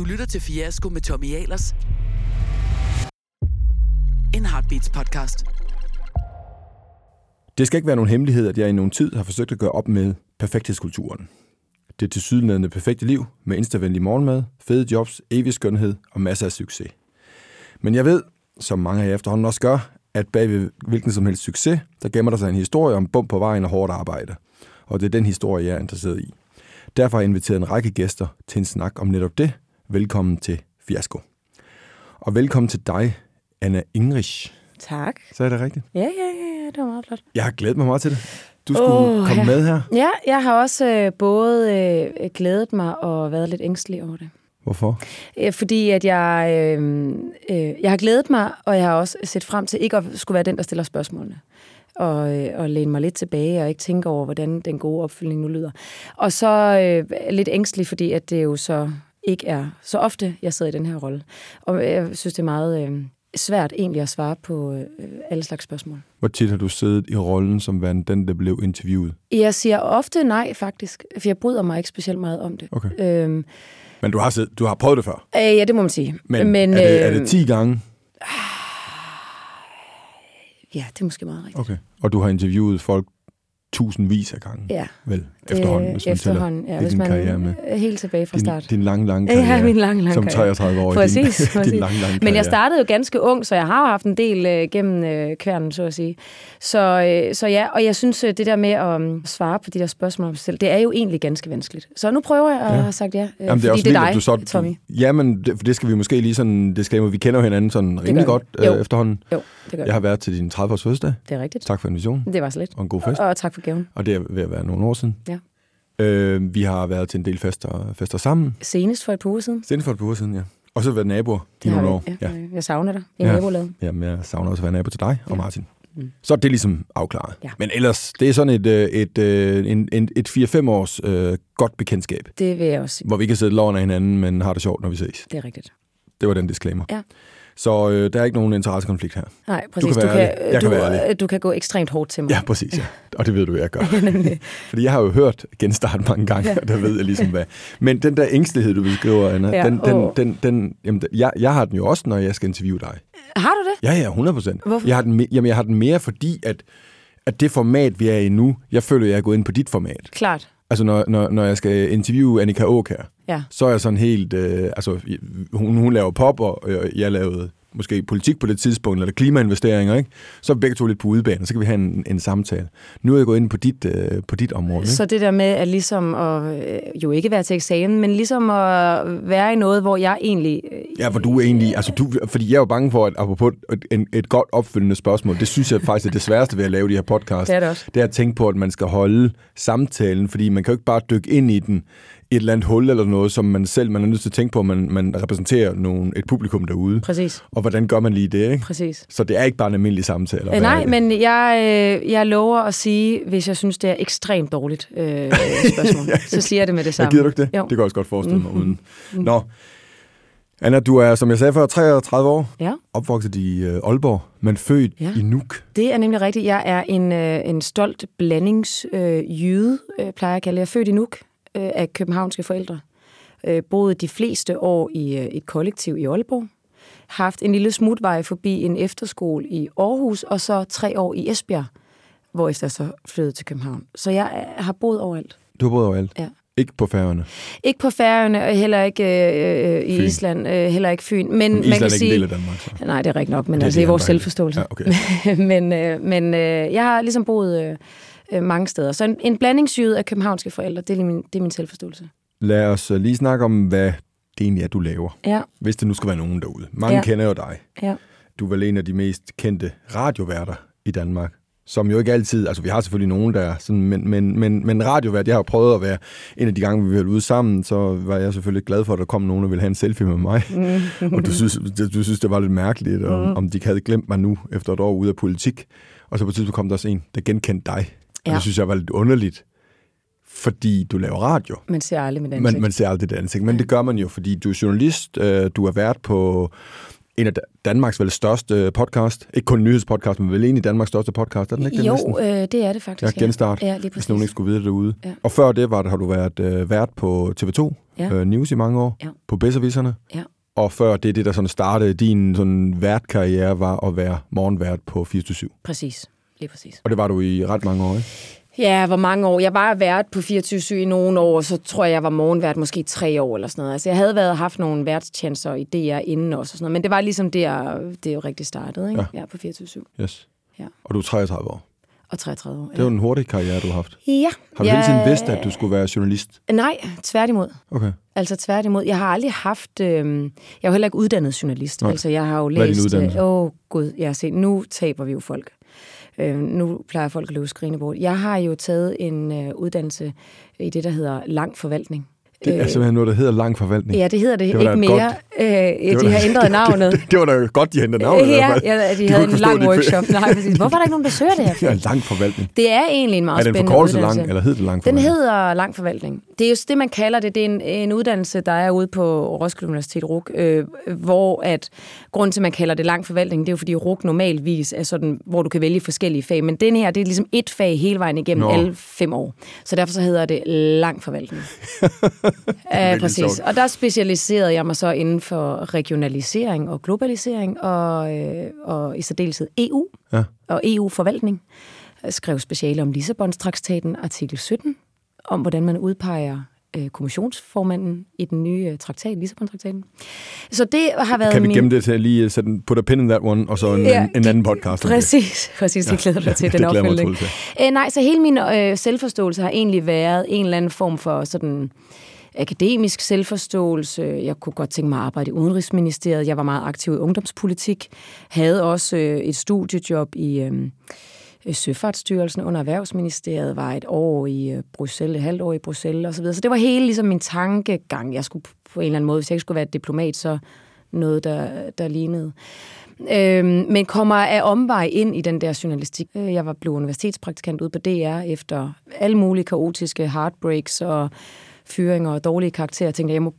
Du lytter til Fiasko med Tommy Ahlers. En Heartbeats podcast. Det skal ikke være nogen hemmelighed, at jeg i nogen tid har forsøgt at gøre op med perfekthedskulturen. Det tilsyneladende perfekte liv med instavenlig morgenmad, fede jobs, evig skønhed og masser af succes. Men jeg ved, som mange af jer efterhånden også gør, at bag ved hvilken som helst succes, der gemmer der sig en historie om bump på vejen og hårdt arbejde. Og det er den historie, jeg er interesseret i. Derfor har jeg inviteret en række gæster til en snak om netop det. Velkommen til Fiasko. Og velkommen til dig, Anna Ingrich. Tak. Så er det rigtigt? Ja, ja, ja, ja, det var meget flot. Jeg har glædet mig meget til det. Du skulle Åh, komme ja. med her. Ja, jeg har også øh, både øh, glædet mig og været lidt ængstelig over det. Hvorfor? Øh, fordi at jeg, øh, øh, jeg har glædet mig, og jeg har også set frem til ikke at skulle være den, der stiller spørgsmålene. Og, øh, og læne mig lidt tilbage og ikke tænke over, hvordan den gode opfølgning nu lyder. Og så øh, lidt ængstelig, fordi at det jo så ikke er så ofte, jeg sidder i den her rolle. Og jeg synes, det er meget øh, svært egentlig at svare på øh, alle slags spørgsmål. Hvor tit har du siddet i rollen som værende den, der blev interviewet? Jeg siger ofte nej, faktisk, for jeg bryder mig ikke specielt meget om det. Okay. Øhm, Men du har, siddet, du har prøvet det før. øh, ja, det må man sige. Men, Men er, det, er øhm, det 10 gange? Ja, det er måske meget rigtigt. Okay. Og du har interviewet folk tusindvis af gange? Ja, Vel, efterhånden, hvis man efterhånden, tæller ja, hvis man karriere med. helt tilbage fra start. Din, din lange, lange Ja, karriere. min lange, lange Som karriere. 33 år Præcis, din, præcis. din lange, lange Men jeg startede jo ganske ung, så jeg har haft en del øh, gennem øh, kværnen, så at sige. Så, øh, så ja, og jeg synes, øh, det der med at um, svare på de der spørgsmål om sig selv, det er jo egentlig ganske vanskeligt. Så nu prøver jeg at Ja. have sagt ja, øh, Jamen, det er også det er dig, du så... Tommy. Jamen, det, for det skal vi måske lige sådan... Det skal, vi kender jo hinanden sådan rimelig godt øh, efterhånden. Jo, det gør Jeg har været til din 30-års fødselsdag. Det er rigtigt. Tak for invitationen. Det var så lidt. Og en god fest. Og tak for gaven. Og det er ved at være nogle år siden. Ja. Øh, vi har været til en del fester, fester sammen. Senest for et par uger siden. Senest for et par uger siden, ja. Og så været naboer i har nogle vi. år. Ja, ja. Jeg savner dig i Ja. nabolaget. Jamen, jeg savner også at være nabo til dig og Ja. Martin. Mm. Så er det ligesom afklaret. Ja. Men ellers, det er sådan et, øh, et, et, en, en, et 4-5 års øh, godt bekendtskab, Det vil jeg også sige. hvor vi kan sidde loven af hinanden, men har det sjovt, når vi ses. Det er rigtigt. Det var den disclaimer. Ja. Så øh, der er ikke nogen interessekonflikt her. Nej, præcis. kan være ærlig. Jeg du, kan være ærlig. du kan gå ekstremt hårdt til mig. Ja, præcis. Ja. Og det ved du, jeg gør. Nemlig. Fordi jeg har jo hørt genstart mange gange, ja. og der ved jeg ligesom hvad. Men den der ængstelighed, du beskriver, Anna, Ja, den, den, den, den, jamen, jeg, jeg har den jo også, når jeg skal interviewe dig. Har du det? Ja, ja, 100 procent. Hvorfor? Jeg har den, jamen, jeg har den mere, fordi at, at det format, vi er i nu, jeg føler, jeg er gået ind på dit format. Klart. Altså, når, når, når jeg skal interviewe Annika Auk her, Ja. så er jeg sådan helt... Øh, altså, hun, hun laver pop, og øh, jeg lavede måske politik på det tidspunkt, eller klimainvesteringer, ikke? Så er vi begge to lidt på udebane, så kan vi have en, en samtale. Nu er jeg gået ind på dit, øh, på dit område, ikke? Så det der med at ligesom at øh, jo ikke være til eksamen, men ligesom at være i noget, hvor jeg egentlig... øh, Ja, for du er egentlig, altså du, fordi jeg er jo bange for, at apropos et, en, et godt opfølgende spørgsmål, det synes jeg faktisk er det sværeste ved at lave de her podcasts. Det er det også. Det er at tænke på, at man skal holde samtalen, fordi man kan jo ikke bare dykke ind i den et eller andet hul eller noget, som man selv, man er nødt til at tænke på, at man, man repræsenterer nogen, et publikum derude. Præcis, Og hvordan gør man lige det, ikke? præcis. Så det er ikke bare en almindelig samtale. eller Øh, nej, men jeg, øh, jeg lover at sige, hvis jeg synes, det er ekstremt dårligt øh, spørgsmål, så siger jeg det med det samme. gider du ikke det? Jo. Det kan jeg også godt forestille mig uden. Nå. Anna, du er, som jeg sagde før, 33 år, Ja, opvokset i øh, Aalborg, men født Ja. i Nuuk. det er nemlig rigtigt. Jeg er en, øh, en stolt blandingsjyde, øh, jyde, øh, plejer jeg at kalde det. Jeg er født i Nuuk øh, af københavnske forældre. Øh, boede de fleste år i øh, et kollektiv i Aalborg. Haft en lille smutvej forbi en efterskole i Aarhus, og så tre år i Esbjerg, hvorefter jeg så flyttede til København. Så jeg øh, har boet overalt. Du har boet overalt. Ja. Ikke på færgerne. Ikke på Færøerne, og heller ikke øh, øh, i Fyn. Island, øh, heller ikke Fyn. Men, Men man Island kan er ikke sige, en del af Danmark, så. Nej, det er rigtigt nok, men Det er altså, det er vores selvforståelse. Ja, okay. men øh, men øh, jeg har ligesom boet øh, øh, mange steder. Så en, en blandingsjyde af københavnske forældre, det er, min, det er min selvforståelse. Lad os øh, lige snakke om, hvad det egentlig er, du laver. Ja, Hvis det nu skal være nogen derude. Mange Ja. kender jo dig. ja. Du er vel en af de mest kendte radioværter i Danmark. Som jo ikke altid, altså vi har selvfølgelig nogen, der er sådan, men, men, men, men radiovært, jeg har prøvet at være en af de gange, vi var ude sammen, så var jeg selvfølgelig glad for, at der kom nogen, der ville have en selfie med mig. Mm. og du synes, du synes, det var lidt mærkeligt, om, om de havde glemt mig nu, efter et år ude af politik. Og så på et tidspunkt kom der også en, der genkendte dig. Og Ja. det synes jeg var lidt underligt, fordi du laver radio. Man ser aldrig med den Man, man ser aldrig det ansigt, men det gør man jo, fordi du er journalist, øh, du er vært på en af Danmarks vel største podcast. Ikke kun nyhedspodcast, men vel en af Danmarks største podcast. Er den ikke det Jo, næsten? øh, det er det faktisk. Ja, genstart, Ja, lige hvis nogen ikke skulle vide det derude. Ja. Og før det var, har du været øh, vært på TV2 Ja. øh, News i mange år, Ja. på Bedservisserne. Ja. Og før det, det der sådan startede din sådan værtkarriere, var at være morgenvært på 24 Præcis, lige præcis. Og det var du i ret mange år, ikke? Ja, hvor mange år? Jeg var vært på 24 i nogle år, og så tror jeg, jeg var morgenvært måske tre år eller sådan noget. Altså, jeg havde været haft nogle værtschancer i DR inden også, og sådan noget, men det var ligesom der, det jo rigtig startede, ikke? Ja. Ja, på 24 Yes. Ja. Og du er 33 år. og 33 år. Det er jo en hurtig karriere, du har haft. Ja. Har du ja, hele tiden vidst, at du skulle være journalist? Nej, tværtimod. Okay. Altså tværtimod. Jeg har aldrig haft... Øh, jeg er jo heller ikke uddannet journalist. Nej. Altså, jeg har jo Hvad er din læst... uddannelse? Åh, oh, gud. Jeg se, nu taber vi jo folk. Øh, nu plejer folk at løbe skrinebord. Jeg har jo taget en øh, uddannelse i det, der hedder lang forvaltning. Det er simpelthen noget, der hedder lang forvaltning. Ja, det hedder det, Det det ikke mere. Øh, var de har ændret navnet. Det, det var da godt, de ændret navnet. ja, ja, de kunne havde en lang de- workshop. Nej, præcis. Hvorfor er der ikke nogen, der søger det her? Ja, lang forvaltning. Det er egentlig en meget Er det en spændende forkortelse lang, uddannelse. eller hedder det lang Den forvaltning? hedder lang forvaltning. Det er jo det, man kalder det. Det er en, en uddannelse, der er ude på Roskilde Universitet, RUK, øh, hvor at grunden til, at man kalder det lang forvaltning, det er jo fordi RUK normalvis er sådan, hvor du kan vælge forskellige fag. Men den her, det er ligesom et fag hele vejen igennem Nå. alle fem år. Så derfor så hedder det lang forvaltning. ja, præcis. Og der specialiserede jeg mig så inden for regionalisering og globalisering, og, øh, og i særdeleshed EU Ja. og EU-forvaltning. Jeg skrev speciale om Lissabon-traktaten, artikel 17, om hvordan man udpeger øh, kommissionsformanden i den nye øh, traktat, Lissabon-traktaten. Så det har været Kan vi min... gemme det til at lige sætte en, put a pin in that one, og så en, Ja, en, en anden podcast? Præcis, præcis. Det glæder du dig til, det den mig opfølgning. til. Øh, nej, så hele min øh, selvforståelse har egentlig været en eller anden form for sådan akademisk selvforståelse. Jeg kunne godt tænke mig at arbejde i Udenrigsministeriet. Jeg var meget aktiv i ungdomspolitik. Havde også øh, et studiejob i øh, Søfartsstyrelsen under Erhvervsministeriet. Var et år i øh, Bruxelles, et halvt år i Bruxelles osv. Så, videre. så det var hele ligesom min tankegang. Jeg skulle på en eller anden måde, hvis jeg ikke skulle være diplomat, så noget, der, der lignede. Øhm, men kommer af omvej ind i den der journalistik. Øh, jeg var blevet universitetspraktikant ude på DR efter alle mulige kaotiske heartbreaks og fyringer og dårlige karakterer. Jeg tænkte, jeg må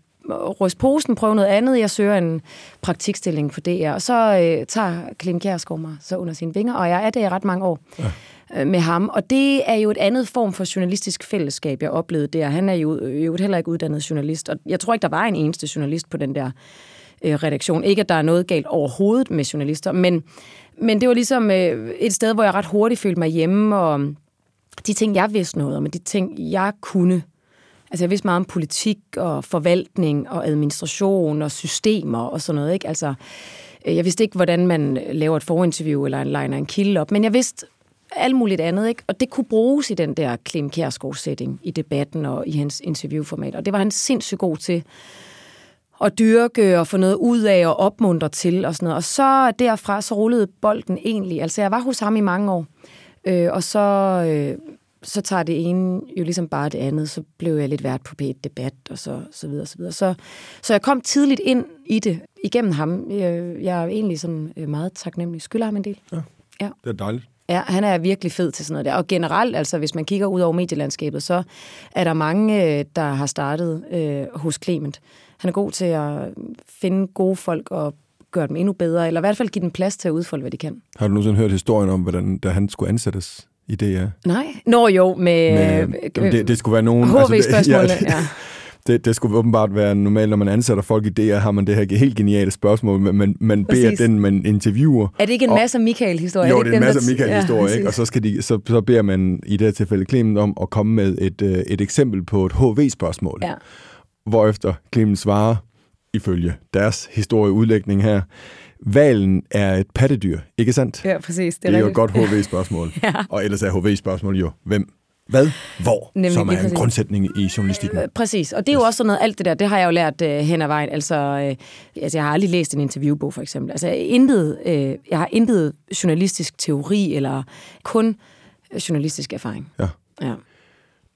ryste posen, prøve noget andet. Jeg søger en praktikstilling på DR. Og så øh, tager Clem Kjærsgaard mig så under sine vinger, og jeg er der i ret mange år ja. med ham. Og det er jo et andet form for journalistisk fællesskab, jeg oplevede der. Han er jo, jo heller ikke uddannet journalist, og jeg tror ikke, der var en eneste journalist på den der øh, redaktion. Ikke, at der er noget galt overhovedet med journalister, men, men det var ligesom øh, et sted, hvor jeg ret hurtigt følte mig hjemme, og de ting, jeg vidste noget om, og de ting, jeg kunne. Altså, jeg vidste meget om politik og forvaltning og administration og systemer og sådan noget, ikke? Altså, øh, jeg vidste ikke, hvordan man laver et forinterview eller en liner en kilde op, men jeg vidste alt muligt andet, ikke? Og det kunne bruges i den der Klim Kjærsgaard-setting, i debatten og i hans interviewformat. Og det var han sindssygt god til at dyrke og få noget ud af og opmuntre til og sådan noget. Og så derfra, så rullede bolden egentlig. Altså, jeg var hos ham i mange år, øh, og så, øh, så tager det ene jo ligesom bare det andet. Så blev jeg lidt vært på P1 Debat og så, så videre, så videre. Så, så jeg kom tidligt ind i det igennem ham. Jeg, jeg er egentlig sådan øh, meget taknemmelig. Skylder ham en del. Det er dejligt. Ja, han er virkelig fed til sådan noget der. Og generelt, altså hvis man kigger ud over medielandskabet, så er der mange, øh, der har startet øh, hos Clement. Han er god til at finde gode folk og gøre dem endnu bedre, eller i hvert fald give dem plads til at udfolde, hvad de kan. Har du nogensinde hørt historien om, hvordan da han skulle ansættes i DR? Nej. Nå jo, med... Men, øh, det, det skulle være nogen... HV-spørgsmålene, det, ja. det, det skulle åbenbart være normalt, når man ansætter folk i DR, har man det her helt geniale spørgsmål, men man, man beder den, man interviewer. Er det ikke en masse Michael-historie? Jo, det er en masse Michael-historie, Ja, ikke? og så, skal de, så, så beder man i det her tilfælde Clement om at komme med et, øh, et eksempel på et HV-spørgsmål, Ja. hvorefter Clement svarer, ifølge deres historieudlægning her, valen er et pattedyr, ikke sandt? ja, præcis. Det er, jo et godt HV-spørgsmål. Ja. Og ellers er HV-spørgsmål jo, hvem, hvad, hvor, Nemlig som er en præcis. grundsætning i journalistikken. Øh, Præcis, og det er jo også sådan noget, alt det der, det har jeg jo lært øh, hen ad vejen. Altså, øh, altså, jeg har aldrig læst en interviewbog, for eksempel. Altså, intet, øh, jeg har intet journalistisk teori, eller kun journalistisk erfaring. Ja. Ja.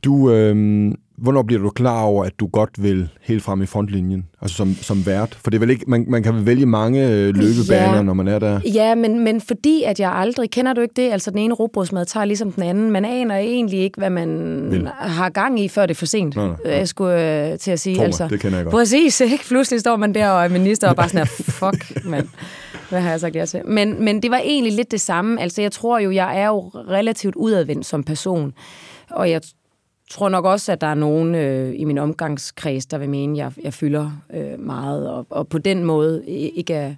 Du, øh, hvornår bliver du klar over, at du godt vil helt frem i frontlinjen, altså som, som vært? For det er vel ikke, man, man kan vælge mange øh, løbebaner, Ja. når man er der. Ja, men, men fordi at jeg aldrig, kender du ikke det, altså den ene robrødsmad tager ligesom den anden, man aner egentlig ikke, hvad man Vil. har gang i, før det er for sent, Nej, nej, nej. jeg skulle øh, til at sige. Tro mig, altså. det kender jeg godt. Præcis, ikke? Pludselig står man der og er minister og bare sådan her, fuck, mand. hvad har jeg sagt ja til? Men, men det var egentlig lidt det samme. Altså, jeg tror jo, jeg er jo relativt udadvendt som person. Og jeg tror nok også, at der er nogen øh, i min omgangskreds, der vil mene, at jeg, jeg fylder øh, meget, og, og på den måde ikke er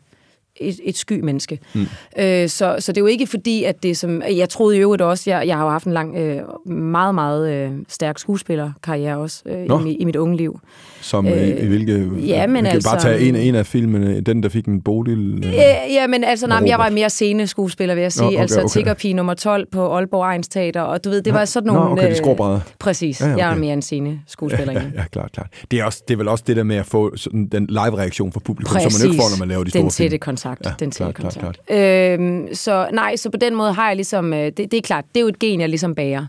et, et sky menneske. Mm. Øh, så, så det er jo ikke fordi, at det som... Jeg troede i øvrigt også, jeg, jeg har jo haft en lang, øh, meget, meget øh, stærk skuespillerkarriere også øh, i, i mit unge liv. Som øh, i, i hvilke... Ja, men vi altså, bare tage en, en af filmene, den der fik en bodil... Øh, ja, men altså, nej, jeg var mere sceneskuespiller, vil jeg sige. Nå, okay, altså, okay. Tiggerpige nummer 12 på Aalborg Ejens Teater, og du ved, det var sådan nogle... Nå, okay, det øh, Præcis, ja, ja, okay. jeg er mere en sceneskuespiller. Ja, ja, ja, klart, klart. Det er, også, det er vel også det der med at få sådan, den live-reaktion fra publikum, Præcis. som man ikke får, når man laver de store den film. tætte kontakt. Ja, den tætte kontakt. Klart, klart. Øhm, så nej, så på den måde har jeg ligesom... Øh, det, det er klart, det er jo et gen, jeg ligesom bærer.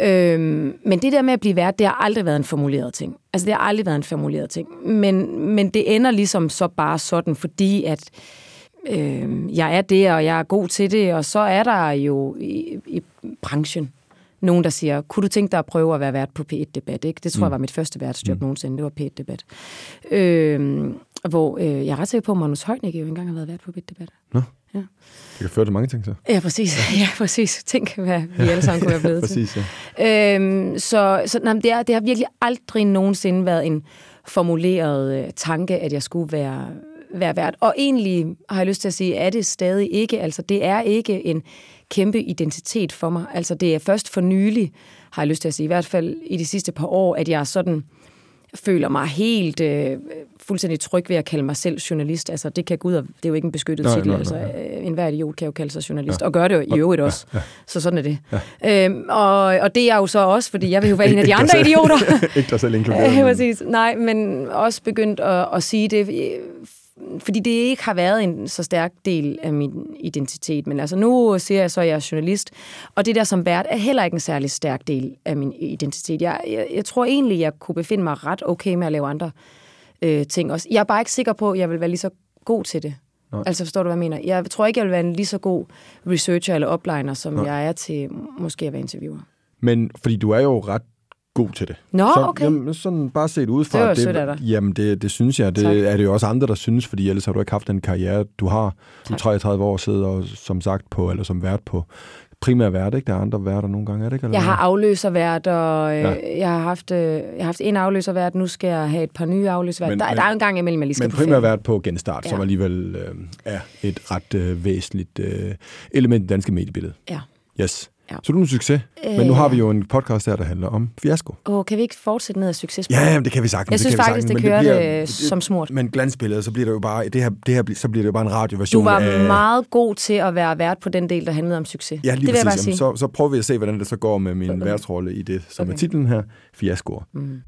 Øhm, men det der med at blive vært, det har aldrig været en formuleret ting. Altså, det har aldrig været en formuleret ting. Men, men det ender ligesom så bare sådan, fordi at øh, jeg er det, og jeg er god til det, og så er der jo i, i branchen nogen, der siger, kunne du tænke dig at prøve at være vært på P1-debat? Ikke? Det tror mm. jeg var mit første værtsjob mm. nogensinde, det var P1-debat. Øh, hvor øh, jeg er ret sikker på, at Magnus Højnik jo engang har været vært på P1-debat. Nå. Ja. Det kan føre til mange ting, så. Ja, præcis. Ja, præcis. Tænk, hvad vi alle sammen kunne være blevet præcis, til. Ja. Øhm, så så nej, det, er, det har virkelig aldrig nogensinde været en formuleret øh, tanke, at jeg skulle være, være vært. Og egentlig har jeg lyst til at sige, at det stadig ikke. Altså, det er ikke en kæmpe identitet for mig. Altså, det er først for nylig, har jeg lyst til at sige, i hvert fald i de sidste par år, at jeg sådan føler mig helt øh, fuldstændig tryg ved at kalde mig selv journalist. Altså, det kan Gud, det er jo ikke en beskyttet titel. Nej, altså, øh, en hver idiot kan jo kalde sig journalist, ja. og gør det jo i øvrigt også. Ja, ja. Så sådan er det. Ja. Øhm, og, og det er jo så også, fordi jeg vil jo være en af de andre idioter. ikke dig selv inkluderet. Ja, præcis. Nej, men også begyndt at, at sige det, fordi det ikke har været en så stærk del af min identitet. Men altså nu siger jeg så, at jeg er journalist, og det der som vært er heller ikke en særlig stærk del af min identitet. Jeg, jeg, jeg tror egentlig, jeg kunne befinde mig ret okay med at lave andre øh, ting også. Jeg er bare ikke sikker på, at jeg vil være lige så god til det. Nej. Altså forstår du, hvad jeg mener? Jeg tror ikke, jeg vil være en lige så god researcher eller upliner, som Nej. jeg er til måske at være interviewer. Men fordi du er jo ret god til det. Nå, så, okay. Jamen, sådan bare set udefra. Det var sødt af dig. Jamen, det, det synes jeg. Det tak. er det jo også andre, der synes, fordi ellers har du ikke haft den karriere, du har. Du 33 år sidder og, som sagt på, eller som vært på primær vært, ikke? Der er andre værter nogle gange, er det ikke? Eller jeg har afløservært, og øh, ja. jeg, har haft, øh, jeg har haft en afløservært, nu skal jeg have et par nye afløservært. Men, der, men, der er en gang imellem, jeg lige skal Men primær vært på genstart, ja. som alligevel øh, er et ret øh, væsentligt øh, element i det danske mediebillede. Ja. Yes. Ja. Så du er en succes. Øh, Men nu har vi jo en podcast her, der handler om fiasko. Åh, kan vi ikke fortsætte ned ad succes? Ja, jamen, det kan vi sagtens. Jeg synes det faktisk, det kører det, det som smurt. Men glansbilledet, så bliver det jo bare, det her, det her, så bliver det jo bare en radioversion Du var af, meget god til at være vært på den del, der handlede om succes. Ja, lige det vil jeg bare sige. Så, så prøver vi at se, hvordan det så går med min okay. værtsrolle i det, som okay. er titlen her, Fiasko. Mm.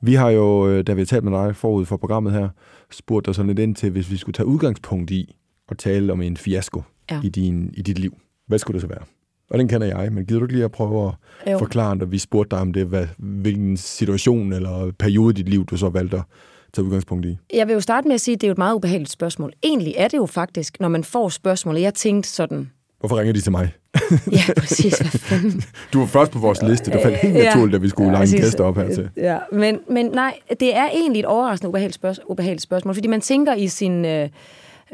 Vi har jo, øh, da vi har talt med dig forud for programmet her, spurgt dig sådan lidt ind til, hvis vi skulle tage udgangspunkt i at tale om en fiasko ja. i, din, i dit liv. Hvad skulle det så være? Og den kender jeg, men gider du ikke lige at prøve at jo. forklare, når vi spurgte dig om det, hvad, hvilken situation eller periode i dit liv, du så valgte at tage udgangspunkt i? Jeg vil jo starte med at sige, at det er jo et meget ubehageligt spørgsmål. Egentlig er det jo faktisk, når man får spørgsmål, jeg tænkte sådan, Hvorfor ringer de til mig? ja, præcis. Hvad fanden? Du var først på vores liste. Det faldt helt naturligt, da vi skulle ja, lege en gæst op her til. Ja, men, men nej, det er egentlig et overraskende ubehageligt, spørgsmål, ubehageligt spørgsmål, fordi man tænker i sin øh,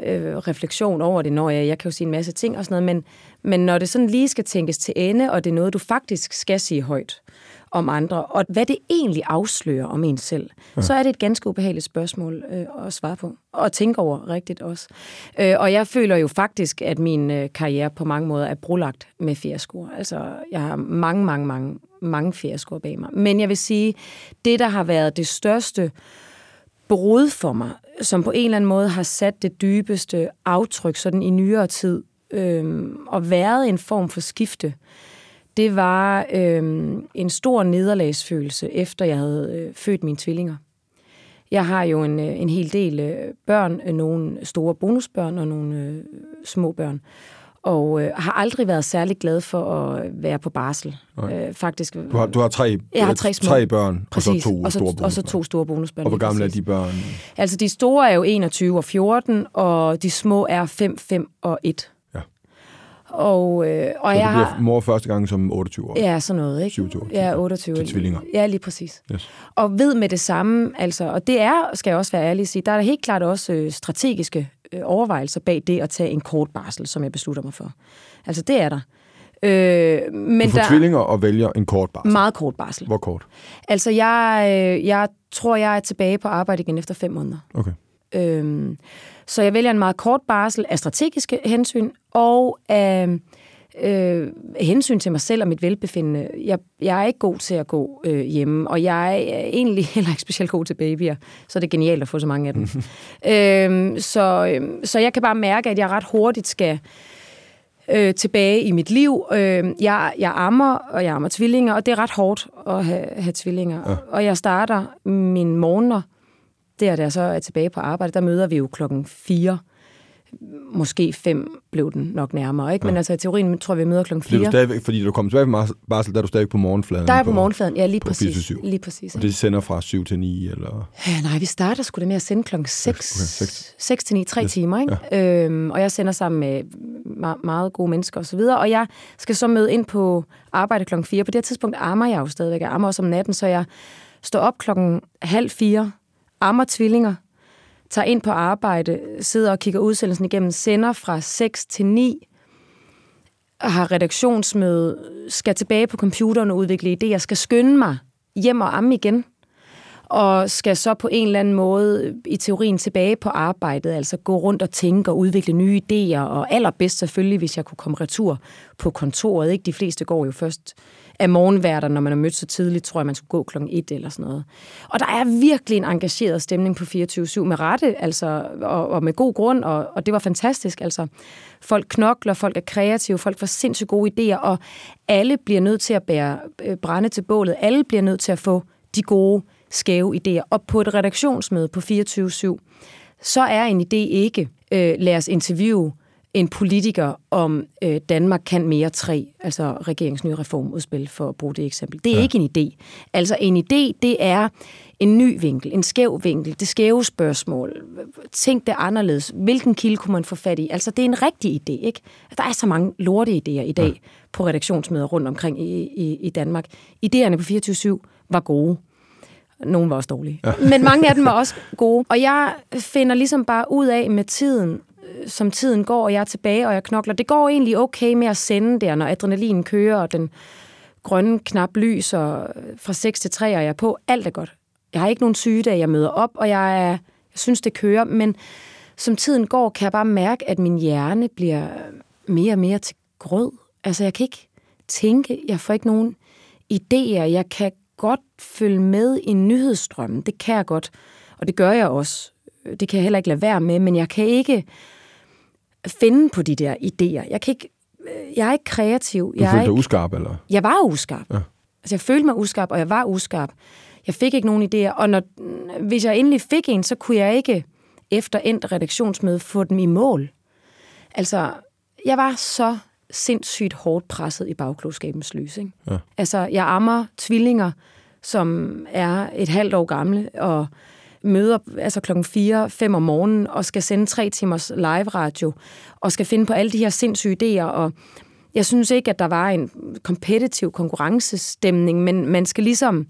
øh, refleksion over det, når jeg, jeg kan jo sige en masse ting og sådan noget, men, men når det sådan lige skal tænkes til ende, og det er noget, du faktisk skal sige højt, om andre, og hvad det egentlig afslører om en selv, ja. så er det et ganske ubehageligt spørgsmål øh, at svare på, og tænke over rigtigt også. Øh, og jeg føler jo faktisk, at min øh, karriere på mange måder er brolagt med fiaskoer. Altså, jeg har mange, mange, mange, mange fiaskoer bag mig. Men jeg vil sige, det, der har været det største brud for mig, som på en eller anden måde har sat det dybeste aftryk sådan i nyere tid, øh, og været en form for skifte, det var øh, en stor nederlagsfølelse, efter jeg havde øh, født mine tvillinger. Jeg har jo en, øh, en hel del øh, børn, øh, nogle store bonusbørn og nogle øh, små børn, og øh, har aldrig været særlig glad for at være på barsel. Øh, faktisk. Du har, du har tre, jeg har tre, små. tre børn, Præcis. og så to og så, store bonusbørn. Og så to store bonusbørn. Og hvor gamle er de børn? Altså, de store er jo 21 og 14, og de små er 5, 5 og 1. Og, øh, og Så jeg har... mor første gang som 28 år. Ja, sådan noget, ikke? 27, Ja, 28. til tvillinger. Ja, lige præcis. Yes. Og ved med det samme, altså, og det er, skal jeg også være ærlig at sige, der er der helt klart også øh, strategiske øh, overvejelser bag det at tage en kort barsel, som jeg beslutter mig for. Altså, det er der. Øh, men Du får der tvillinger og vælger en kort barsel. meget kort barsel. Hvor kort? Altså, jeg, øh, jeg tror, jeg er tilbage på arbejde igen efter fem måneder. Okay. Øhm, så jeg vælger en meget kort barsel af strategiske hensyn og af øh, hensyn til mig selv og mit velbefindende. Jeg, jeg er ikke god til at gå øh, hjemme, og jeg er egentlig heller ikke specielt god til babyer, så det er genialt at få så mange af dem. øhm, så, øhm, så jeg kan bare mærke, at jeg ret hurtigt skal øh, tilbage i mit liv. Øh, jeg, jeg ammer, og jeg ammer tvillinger, og det er ret hårdt at have, have tvillinger. Ja. Og jeg starter mine morgener, der jeg så er tilbage på arbejde, der møder vi jo klokken 4. Måske 5 blev den nok nærmere, ikke? Ja. Men altså i teorien tror jeg, vi møder klokken Fordi, du 4. stadigvæk, fordi du kommer tilbage på barsel, der er du stadig på morgenfladen. Der er jeg på morgenfladen, ja, lige på præcis. 24/7. Lige præcis. Og det sender fra 7 til 9, eller... Ja, nej, vi starter sgu da med at sende klokken 6, Okay, seks. 6 til 9, 3 yes. timer, ikke? Ja. Øhm, og jeg sender sammen med me- meget gode mennesker osv., og, og jeg skal så møde ind på arbejde klokken 4. På det her tidspunkt ammer jeg jo stadigvæk, jeg ammer også om natten, så jeg står op klokken halv fire, ammer tvillinger, tager ind på arbejde, sidder og kigger udsendelsen igennem, sender fra 6 til 9, har redaktionsmøde, skal tilbage på computeren og udvikle idéer, skal skynde mig hjem og amme igen, og skal så på en eller anden måde i teorien tilbage på arbejdet, altså gå rundt og tænke og udvikle nye idéer, og allerbedst selvfølgelig, hvis jeg kunne komme retur på kontoret. Ikke? De fleste går jo først af morgenværter, når man er mødt så tidligt, tror jeg, man skulle gå klokken et eller sådan noget. Og der er virkelig en engageret stemning på 24-7 med rette, altså, og, og med god grund, og, og det var fantastisk. Altså, folk knokler, folk er kreative, folk får sindssygt gode idéer, og alle bliver nødt til at bære øh, brænde til bålet. Alle bliver nødt til at få de gode, skæve idéer. Og på et redaktionsmøde på 24-7, så er en idé ikke, øh, lad os interviewe en politiker om øh, Danmark kan mere 3, altså regeringens nye reformudspil, for at bruge det eksempel. Det er ja. ikke en idé. Altså en idé, det er en ny vinkel, en skæv vinkel, det skæve spørgsmål. Tænk det anderledes. Hvilken kilde kunne man få fat i? Altså det er en rigtig idé, ikke? Der er så mange lorte idéer i dag ja. på redaktionsmøder rundt omkring i, i, i Danmark. Idéerne på 24-7 var gode. Nogle var også dårlige. Ja. Men mange af dem var også gode. Og jeg finder ligesom bare ud af med tiden, Øh, som tiden går, og jeg er tilbage, og jeg knokler. Det går egentlig okay med at sende der, når adrenalinen kører, og den grønne knap lyser øh, fra 6 til 3, og jeg er på. Alt er godt. Jeg har ikke nogen sygedag, jeg møder op, og jeg, er, jeg synes, det kører. Men som tiden går, kan jeg bare mærke, at min hjerne bliver mere og mere til grød. Altså, jeg kan ikke tænke, jeg får ikke nogen idéer. Jeg kan godt følge med i nyhedsstrømmen. Det kan jeg godt, og det gør jeg også. Det kan jeg heller ikke lade være med, men jeg kan ikke finde på de der idéer. Jeg, kan ikke, jeg er ikke kreativ. Du jeg følte er dig ikke, uskarp, eller? Jeg var uskarp. Ja. Altså, jeg følte mig uskarp, og jeg var uskarp. Jeg fik ikke nogen idéer, og når, hvis jeg endelig fik en, så kunne jeg ikke efter endt redaktionsmøde få dem i mål. Altså, jeg var så sindssygt hårdt presset i bagklogskabens lys. Ikke? Ja. Altså, jeg ammer tvillinger, som er et halvt år gamle, og møder altså klokken 4, 5 om morgenen, og skal sende tre timers live radio, og skal finde på alle de her sindssyge idéer, og jeg synes ikke, at der var en kompetitiv konkurrencestemning, men man skal ligesom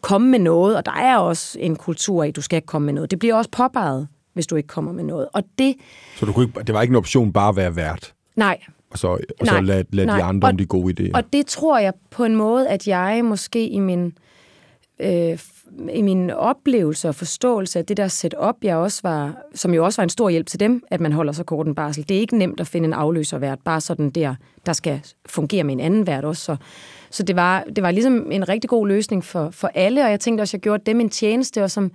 komme med noget, og der er også en kultur i, at du skal ikke komme med noget. Det bliver også påpeget, hvis du ikke kommer med noget. Og det... Så du kunne ikke, det var ikke en option bare at være vært, Nej, og så, og Nej, så lade de nej. andre om Og- de gode idéer? Og det tror jeg på en måde, at jeg måske i min, øh, i min oplevelse og forståelse af det der setup, jeg også var, som jo også var en stor hjælp til dem, at man holder så kort en barsel. Det er ikke nemt at finde en afløservært, bare sådan der, der skal fungere med en anden vært også. Så, så det, var, det var ligesom en rigtig god løsning for, for alle, og jeg tænkte også, at jeg gjorde dem en tjeneste, og som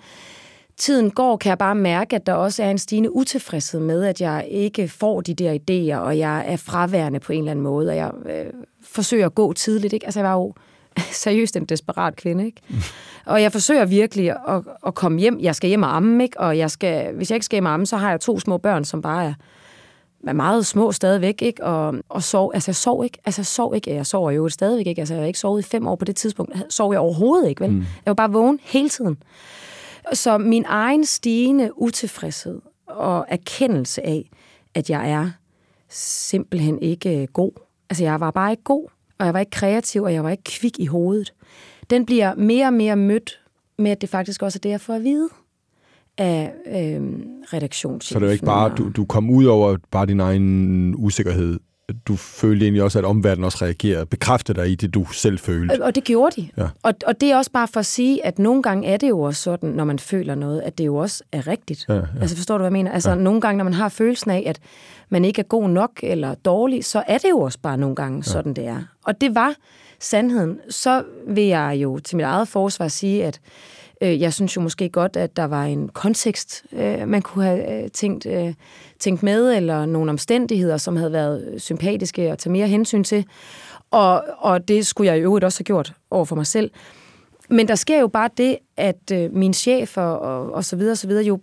tiden går, kan jeg bare mærke, at der også er en stigende utilfredshed med, at jeg ikke får de der idéer, og jeg er fraværende på en eller anden måde, og jeg øh, forsøger at gå tidligt. Ikke? Altså, jeg var jo seriøst en desperat kvinde, ikke? Og jeg forsøger virkelig at, at komme hjem. Jeg skal hjem og amme, ikke? Og jeg skal, hvis jeg ikke skal hjem og amme, så har jeg to små børn, som bare er, er meget små stadigvæk, ikke? Og, og sov, altså jeg sov ikke, altså jeg sov ikke, jeg sover jo stadigvæk ikke, altså jeg har ikke sovet i fem år på det tidspunkt, sov jeg overhovedet ikke, vel? Mm. Jeg var bare vågen hele tiden. Så min egen stigende utilfredshed og erkendelse af, at jeg er simpelthen ikke øh, god. Altså, jeg var bare ikke god, og jeg var ikke kreativ, og jeg var ikke kvik i hovedet. Den bliver mere og mere mødt med, at det faktisk også er det, jeg får at vide af øh, redaktionschefen. Så det er jo ikke bare, du, du kom ud over bare din egen usikkerhed. Du følte egentlig også, at omverdenen også reagerede, bekræftede dig i det, du selv følte. Og det gjorde de. Ja. Og, og det er også bare for at sige, at nogle gange er det jo også sådan, når man føler noget, at det jo også er rigtigt. Ja, ja. Altså forstår du, hvad jeg mener? Altså ja. nogle gange, når man har følelsen af, at man ikke er god nok eller dårlig, så er det jo også bare nogle gange ja. sådan, det er. Og det var sandheden. Så vil jeg jo til mit eget forsvar sige, at øh, Øh, jeg synes jo måske godt, at der var en kontekst, øh, man kunne have øh, tænkt, tænkt med, eller nogle omstændigheder, som havde været sympatiske at tage mere hensyn til. Og, og det skulle jeg i øvrigt også have gjort over for mig selv. Men der sker jo bare det, at øh, min chef og, og, og så videre, så videre jo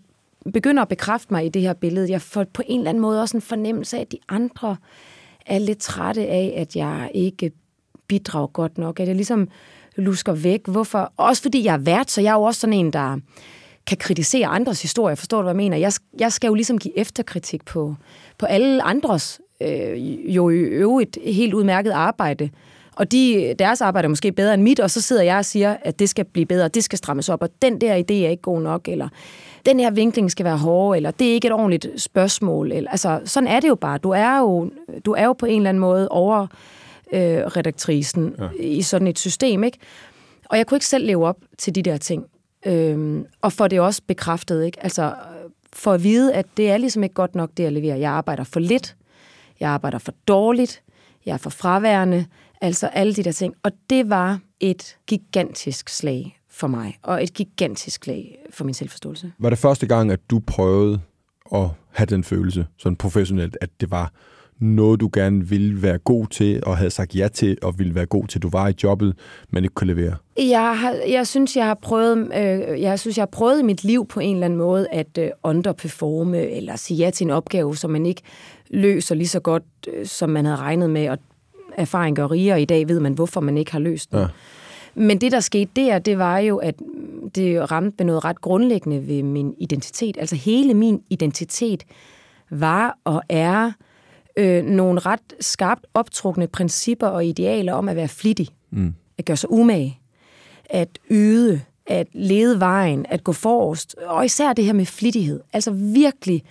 begynder at bekræfte mig i det her billede. Jeg får på en eller anden måde også en fornemmelse af, at de andre er lidt trætte af, at jeg ikke bidrager godt nok. At jeg ligesom lusker væk. Hvorfor? Også fordi jeg er vært, så jeg er jo også sådan en, der kan kritisere andres historie. Forstår du, hvad jeg mener? Jeg, jeg skal jo ligesom give efterkritik på, på alle andres øh, jo i øvrigt helt udmærket arbejde. Og de, deres arbejde er måske bedre end mit, og så sidder jeg og siger, at det skal blive bedre, det skal strammes op, og den der idé er ikke god nok, eller den her vinkling skal være hård, eller det er ikke et ordentligt spørgsmål. Eller, altså, sådan er det jo bare. Du er jo, du er jo på en eller anden måde over øh, redaktrisen ja. i sådan et system, ikke? Og jeg kunne ikke selv leve op til de der ting. Øhm, og for det også bekræftet, ikke? Altså, for at vide, at det er ligesom ikke godt nok, det jeg leverer. Jeg arbejder for lidt, jeg arbejder for dårligt, jeg er for fraværende, altså alle de der ting. Og det var et gigantisk slag for mig, og et gigantisk slag for min selvforståelse. Var det første gang, at du prøvede at have den følelse, sådan professionelt, at det var noget, du gerne ville være god til, og havde sagt ja til, og ville være god til, du var i jobbet, men ikke kunne levere? Jeg, har, jeg synes, jeg har prøvet, øh, jeg synes, jeg har prøvet i mit liv på en eller anden måde at øh, underperforme, eller sige ja til en opgave, som man ikke løser lige så godt, øh, som man havde regnet med, og erfaring gør rigere, og i dag ved man, hvorfor man ikke har løst det. Ja. Men det, der skete der, det var jo, at det ramte med noget ret grundlæggende ved min identitet. Altså hele min identitet var og er øh, nogle ret skarpt optrukne principper og idealer om at være flittig, mm. at gøre sig umage, at yde, at lede vejen, at gå forrest, og især det her med flittighed. Altså virkelig,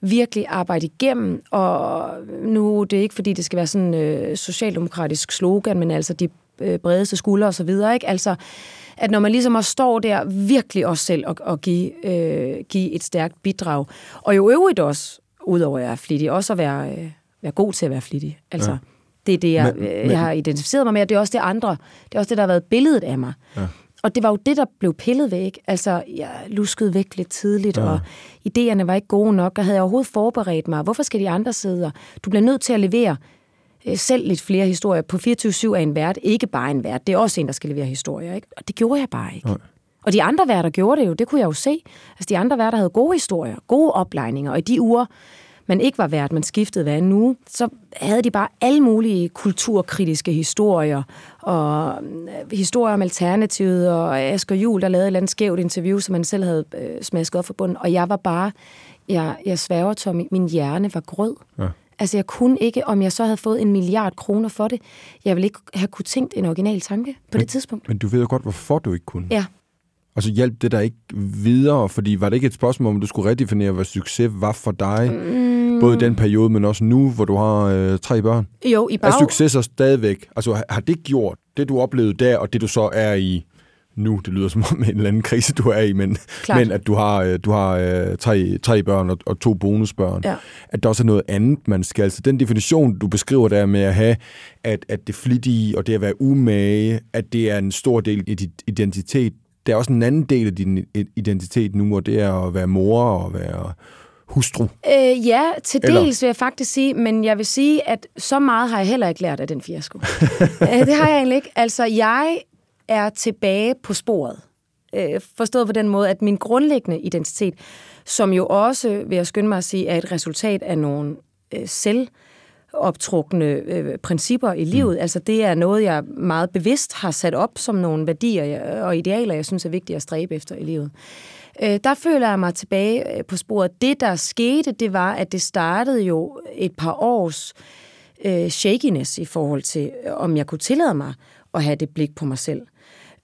virkelig arbejde igennem, og nu det er ikke fordi, det skal være sådan øh, socialdemokratisk slogan, men altså de øh, bredeste skuldre og så videre, ikke? Altså, at når man ligesom også står der virkelig også selv og, og give, øh, give et stærkt bidrag, og jo øvrigt også, udover at jeg er flittig, også at være, øh, være god til at være flittig. Altså, ja. det er det, jeg, men, øh, jeg har identificeret mig med, og det er også det andre. Det er også det, der har været billedet af mig. Ja. Og det var jo det, der blev pillet væk. Altså, jeg luskede væk lidt tidligt, ja. og idéerne var ikke gode nok, og havde jeg overhovedet forberedt mig. Hvorfor skal de andre sidde? Du bliver nødt til at levere øh, selv lidt flere historier. På 24-7 er en vært ikke bare en vært, det er også en, der skal levere historier. Ikke? Og det gjorde jeg bare ikke. Ja. Og de andre værter gjorde det jo, det kunne jeg jo se. Altså, de andre værter havde gode historier, gode oplejninger, og i de uger, man ikke var vært, man skiftede hver uge, så havde de bare alle mulige kulturkritiske historier, og øh, historier om Alternativet, og Asger Jul, der lavede et eller andet skævt interview, som man selv havde øh, smasket op for bunden, og jeg var bare, jeg, jeg sværger, Tommy, min hjerne var grød. Ja. Altså, jeg kunne ikke, om jeg så havde fået en milliard kroner for det, jeg ville ikke have kunne tænkt en original tanke på men, det tidspunkt. Men du ved jo godt, hvorfor du ikke kunne. Ja. Og så hjalp det der ikke videre, fordi var det ikke et spørgsmål, om du skulle redefinere, hvad succes var for dig? Mm. Både i den periode, men også nu, hvor du har øh, tre børn. Jo, i bag... Er succes så stadigvæk? Altså har det gjort, det du oplevede der, og det du så er i nu, det lyder som om en eller anden krise, du er i, men, men at du har, øh, du har øh, tre, tre børn og, og to bonusbørn. Ja. At der også er noget andet, man skal. Altså den definition, du beskriver der med at have, at, at det flittige og det at være umage, at det er en stor del af dit identitet, der er også en anden del af din identitet nu, og det er at være mor og være hustru. Øh, ja, til dels Eller? vil jeg faktisk sige, men jeg vil sige, at så meget har jeg heller ikke lært af den fiasko. øh, det har jeg egentlig ikke. Altså, jeg er tilbage på sporet. Øh, forstået på den måde, at min grundlæggende identitet, som jo også, vil jeg skynde mig at sige, er et resultat af nogle øh, selv optrukne øh, principper i livet. Mm. Altså det er noget, jeg meget bevidst har sat op som nogle værdier og idealer, jeg synes er vigtige at stræbe efter i livet. Øh, der føler jeg mig tilbage øh, på sporet. Det, der skete, det var, at det startede jo et par års øh, shakiness i forhold til, øh, om jeg kunne tillade mig at have det blik på mig selv.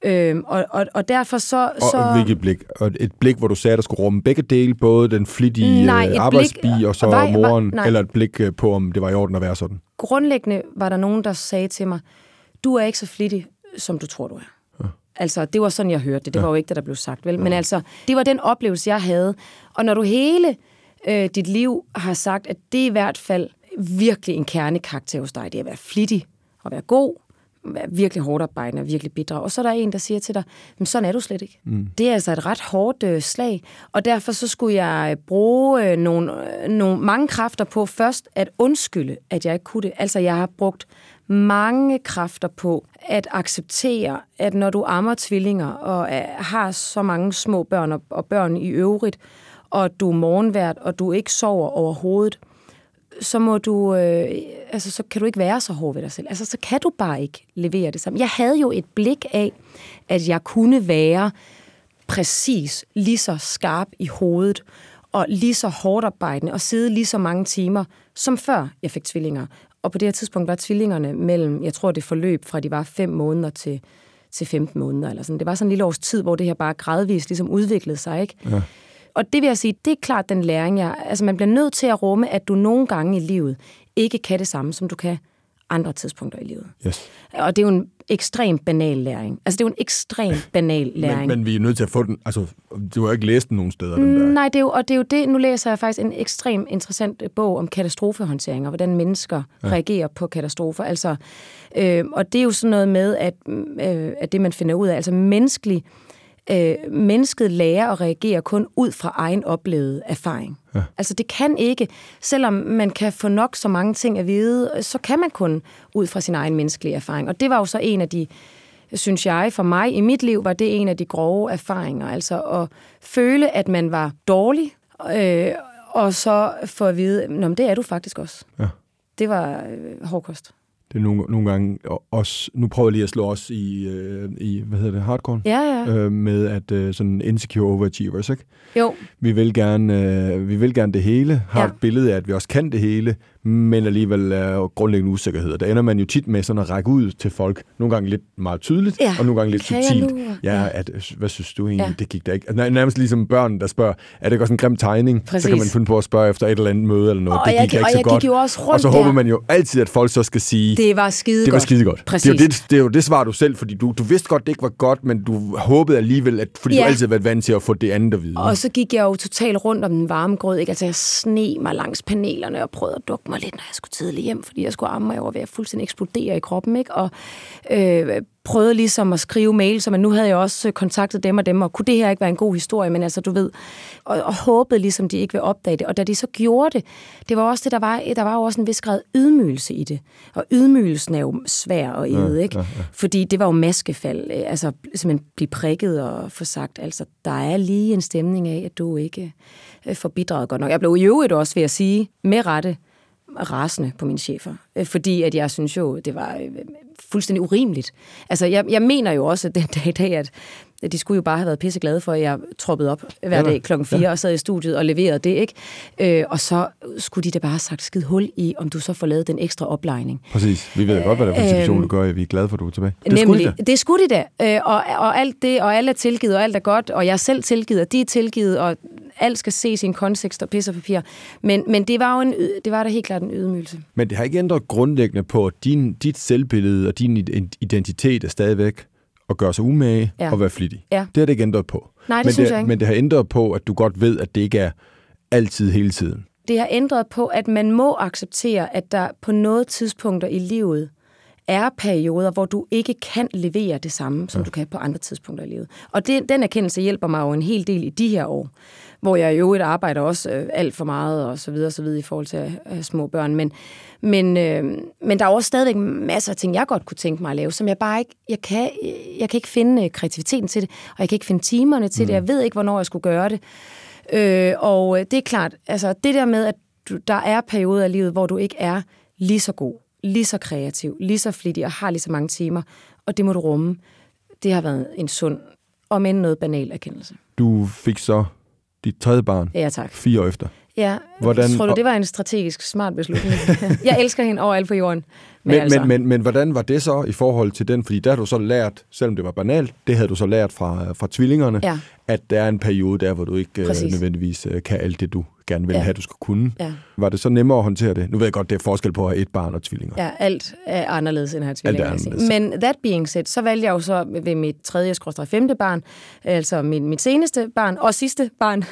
Øhm, og, og, og derfor så... Og så hvilket blik? Og et blik, hvor du sagde, at der skulle rumme begge dele, både den flittige Nej, øh, blik- arbejdsbi og så var- moren, var- nej. eller et blik øh, på, om det var i orden at være sådan? grundlæggende var der nogen, der sagde til mig, du er ikke så flittig, som du tror, du er. Ja. Altså, det var sådan, jeg hørte det. Det var jo ikke det, der blev sagt, vel? Men altså, det var den oplevelse, jeg havde. Og når du hele øh, dit liv har sagt, at det er i hvert fald virkelig en kernekarakter hos dig, det er at være flittig og være god, virkelig hårdt arbejdende og virkelig bidrag. Og så er der en, der siger til dig, men sådan er du slet ikke. Mm. Det er altså et ret hårdt øh, slag, og derfor så skulle jeg øh, bruge øh, nogle, øh, nogle, mange kræfter på først at undskylde, at jeg ikke kunne det. Altså, jeg har brugt mange kræfter på at acceptere, at når du ammer tvillinger og øh, har så mange små børn og, og børn i øvrigt, og du er morgenvært, og du ikke sover overhovedet, så må du, øh, altså så kan du ikke være så hård ved dig selv. Altså så kan du bare ikke levere det samme. Jeg havde jo et blik af, at jeg kunne være præcis lige så skarp i hovedet, og lige så hårdt arbejdende, og sidde lige så mange timer, som før jeg fik tvillinger. Og på det her tidspunkt var tvillingerne mellem, jeg tror det forløb fra de var 5 måneder til, til 15 måneder, eller sådan. Det var sådan en lille års tid, hvor det her bare gradvist ligesom udviklede sig, ikke? Ja. Og det vil jeg sige, det er klart den læring, jeg... Altså, man bliver nødt til at rumme, at du nogle gange i livet ikke kan det samme, som du kan andre tidspunkter i livet. Yes. Og det er jo en ekstrem banal læring. Altså, det er jo en ekstrem banal læring. Men, men vi er nødt til at få den... Altså, du har ikke læst den nogen steder, den der. Nej, det er jo, og det er jo det, nu læser jeg faktisk en ekstrem interessant øh, bog om katastrofehåndtering, og hvordan mennesker ja. reagerer på katastrofer. Altså, øh, og det er jo sådan noget med, at, øh, at det man finder ud af, altså menneskelig, øh, mennesket lærer at reagere kun ud fra egen oplevet erfaring. Ja. Altså det kan ikke, selvom man kan få nok så mange ting at vide, så kan man kun ud fra sin egen menneskelige erfaring. Og det var jo så en af de, synes jeg, for mig i mit liv, var det en af de grove erfaringer. Altså at føle, at man var dårlig, øh, og så få at vide, Nå, men det er du faktisk også. Ja. Det var øh, hård kost. Det er nogle, nogle gange også... Nu prøver jeg lige at slå os i, øh, i hvad hedder det, hardcore? Ja, ja. Øh, med at øh, sådan insecure overachievers, ikke? Jo, Vi vil gerne, øh, vi vil gerne det hele, har Ja. et billede af, at vi også kan det hele, men alligevel er grundlæggende usikkerheder. Der ender man jo tit med sådan at række ud til folk, nogle gange lidt meget tydeligt, Ja. og nogle gange lidt Kan jeg subtilt. Ja, Ja. at, hvad synes du egentlig, Ja. det gik da ikke. Nærmest ligesom børn, der spørger, er det også en grim tegning? Så Præcis. kan man finde på at spørge efter et eller andet møde eller noget. Og det jeg gik gik- ikke og så jeg godt. gik jo også rundt og så håber der. man jo altid, at folk så skal sige, det var skide det var godt. skide godt. Præcis. Det er, jo det, det er jo det svar, du selv, fordi du, du vidste godt, det ikke var godt, men du håbede alligevel, at, fordi Ja. du altid har været vant til at få det andet at vide. Og så gik jeg jo totalt rundt om den varme grød. Ikke? Altså, jeg sne mig langs panelerne og prøvede at dukke mig lidt, når jeg skulle tidligt hjem, fordi jeg skulle amme, jeg var ved at fuldstændig eksplodere i kroppen. Ikke? Og øh, prøvede ligesom at skrive mails, men nu havde jeg også kontaktet dem og dem, og kunne det her ikke være en god historie, men altså, du ved, og, og håbede ligesom, de ikke vil opdage det. Og da de så gjorde det, det var også det, der var, der var jo også en vis grad ydmygelse i det. Og ydmygelsen er jo svær at æde, ja, ikke? Ja, ja. Fordi det var jo maskefald, øh, altså simpelthen blive prikket og få sagt, altså, der er lige en stemning af, at du ikke øh, får bidraget godt nok. Jeg blev i øvrigt også ved at sige, med rette, rasende på mine chefer, øh, fordi at jeg synes jo, det var øh, fuldstændig urimeligt. Altså, jeg, jeg mener jo også at den dag i dag, at de skulle jo bare have været pisse glade for, at jeg troppede op hver dag klokken 4 ja. og sad i studiet og leverede det, ikke? Øh, og så skulle de da bare have sagt skid hul i, om du så får lavet den ekstra oplejning. Præcis. Vi ved godt, hvad det er for en situation, Øhm, du gør, at vi er glade for, at du er tilbage. Det Nemlig, skulle de da. det skulle de da. Øh, og, og alt det, og alle er tilgivet, og alt er godt, og jeg er selv tilgivet, og de er tilgivet, og alt skal ses i en kontekst og pisse og papir. Men, men det var jo en, det var da helt klart en ydmygelse. Men det har ikke ændret grundlæggende på, din, dit selvbillede og din id- identitet er stadigvæk at gøre sig umage Ja. og være flittig. Ja. Det har det ikke ændret på. Nej, det men synes det, jeg ikke. Men det har ændret på, at du godt ved, at det ikke er altid hele tiden. Det har ændret på, at man må acceptere, at der på noget tidspunkter i livet er perioder, hvor du ikke kan levere det samme, som ja. du kan på andre tidspunkter i livet. Og det, den erkendelse hjælper mig jo en hel del i de her år, hvor jeg i øvrigt arbejder også øh, alt for meget og så videre så videre i forhold til have små børn. Men, men, øh, men der er også stadigvæk masser af ting, jeg godt kunne tænke mig at lave, som jeg bare ikke, jeg kan, jeg kan ikke finde øh, kreativiteten til det, og jeg kan ikke finde timerne til mm. det. Jeg ved ikke, hvornår jeg skulle gøre det. Øh, og øh, det er klart, altså det der med, at du, der er perioder af livet, hvor du ikke er lige så god, lige så kreativ, lige så flittig og har lige så mange timer, og det må du rumme. Det har været en sund og med noget banal erkendelse. Du fik så dit tredje barn Ja, tak. fire år efter. Ja, Hvordan- tror du, det var en strategisk smart beslutning? jeg elsker hende overalt på jorden. Men, Men, altså, men, men, men hvordan var det så i forhold til den? Fordi der har du så lært, selvom det var banalt, det havde du så lært fra, fra tvillingerne, Ja. at der er en periode der, hvor du ikke øh, Præcis. nødvendigvis øh, kan alt det, du gerne vil Ja. have, du skal kunne. Ja. Var det så nemmere at håndtere det? Nu ved jeg godt, det er forskel på at have et barn og tvillinger. Ja, alt er anderledes end at have Alt tvillinger. er vil jeg sige. anderledes. Men that being said, så valgte jeg jo så ved mit tredje skråstrej femte barn, altså min, mit seneste barn og sidste barn,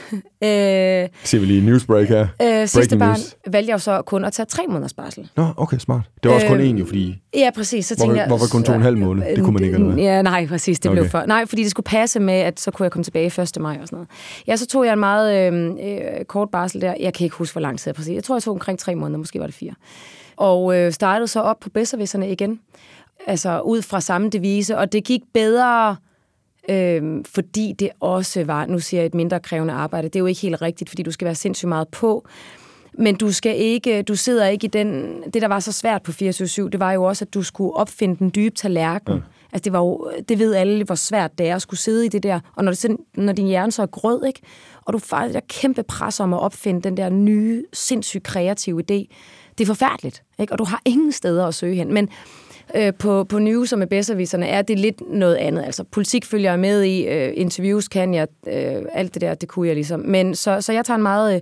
øh, Ser vi lige en newsbreak her. øh, sidste barn, news. valgte jeg jo så kun at tage tre måneders barsel. Nå, okay, smart. Det var også kun Øh, én jo, fordi... Ja, præcis. Så Hvorfor- tænkte jeg, hvorfor kun to og en halv måned? Det kunne man ikke, eller? Ja, nej, præcis. Det okay. Okay. blev for... Nej, fordi det skulle passe med, at så kunne jeg komme tilbage 1. maj og sådan noget. Ja, så tog jeg en meget øh, øh, kort barsel der. Jeg kan ikke huske, hvor lang tid jeg præcis. Jeg tror, jeg tog omkring tre måneder. Måske var det fire. Og øh, startede så op på bedservisserne igen. Altså ud fra samme devise. Og det gik bedre... Øhm, fordi det også var, nu siger jeg et mindre krævende arbejde, det er jo ikke helt rigtigt, fordi du skal være sindssygt meget på, men du skal ikke, du sidder ikke i den, det der var så svært på 24-7, det var jo også, at du skulle opfinde den dybe tallerken. Ja. Altså det var jo, det ved alle, hvor svært det er at skulle sidde i det der, og når, det, når din hjerne så er grød, ikke? og du får det der kæmpe pres om at opfinde den der nye, sindssygt kreative idé, det er forfærdeligt, ikke? og du har ingen steder at søge hen. Men øh, på, på news og med bedserviserne er det lidt noget andet. Altså politik følger jeg med i, øh, interviews kan jeg, øh, alt det der, det kunne jeg ligesom. Men så, så jeg tager en meget øh,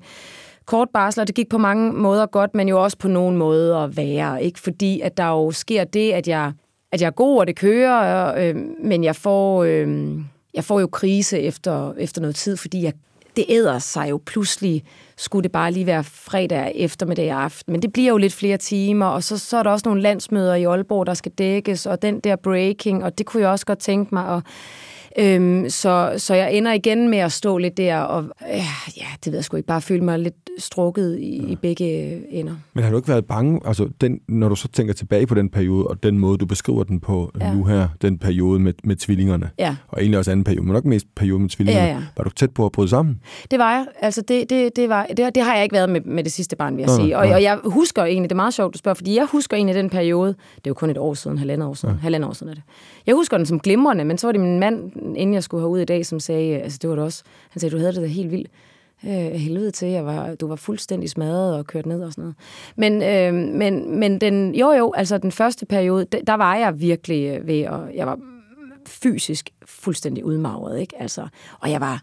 kort barsel, og det gik på mange måder godt, men jo også på nogle måder værre. Ikke? Fordi at der jo sker det, at jeg, at jeg er god, og det kører, øh, men jeg får, øh, jeg får jo krise efter, efter noget tid, fordi jeg, det æder sig jo pludselig, skulle det bare lige være fredag eftermiddag aften, men det bliver jo lidt flere timer, og så, så er der også nogle landsmøder i Aalborg, der skal dækkes, og den der breaking, og det kunne jeg også godt tænke mig, og Øhm, så, så jeg ender igen med at stå lidt der og, øh, ja, det ved jeg sgu ikke, bare føle mig lidt strukket i, i begge ender. Men har du ikke været bange, altså den, når du så tænker tilbage på den periode, og den måde, du beskriver den på ja. Ja. nu her, den periode med, med tvillingerne, Ja. og egentlig også anden periode, men nok mest periode med tvillingerne, Ja, ja. var du tæt på at bryde sammen? Det var jeg. Altså, det, det, det, var, det, det har jeg ikke været med, med det sidste barn, vil jeg Nå, sige. Og, nej. og jeg husker egentlig, det er meget sjovt, du spørger, fordi jeg husker egentlig den periode, det er jo kun et år siden, halvandet år siden, ja. halvandet år siden er det. Jeg husker den som glimrende, men så var det min mand, inden jeg skulle herud i dag, som sagde, altså det var det også, han sagde, du havde det da helt vildt. Øh, helvede til, jeg var, du var fuldstændig smadret og kørt ned og sådan noget. Men, øh, men, men den, jo jo, altså den første periode, der, var jeg virkelig øh, ved, og jeg var fysisk fuldstændig udmagret, ikke? Altså, og jeg var,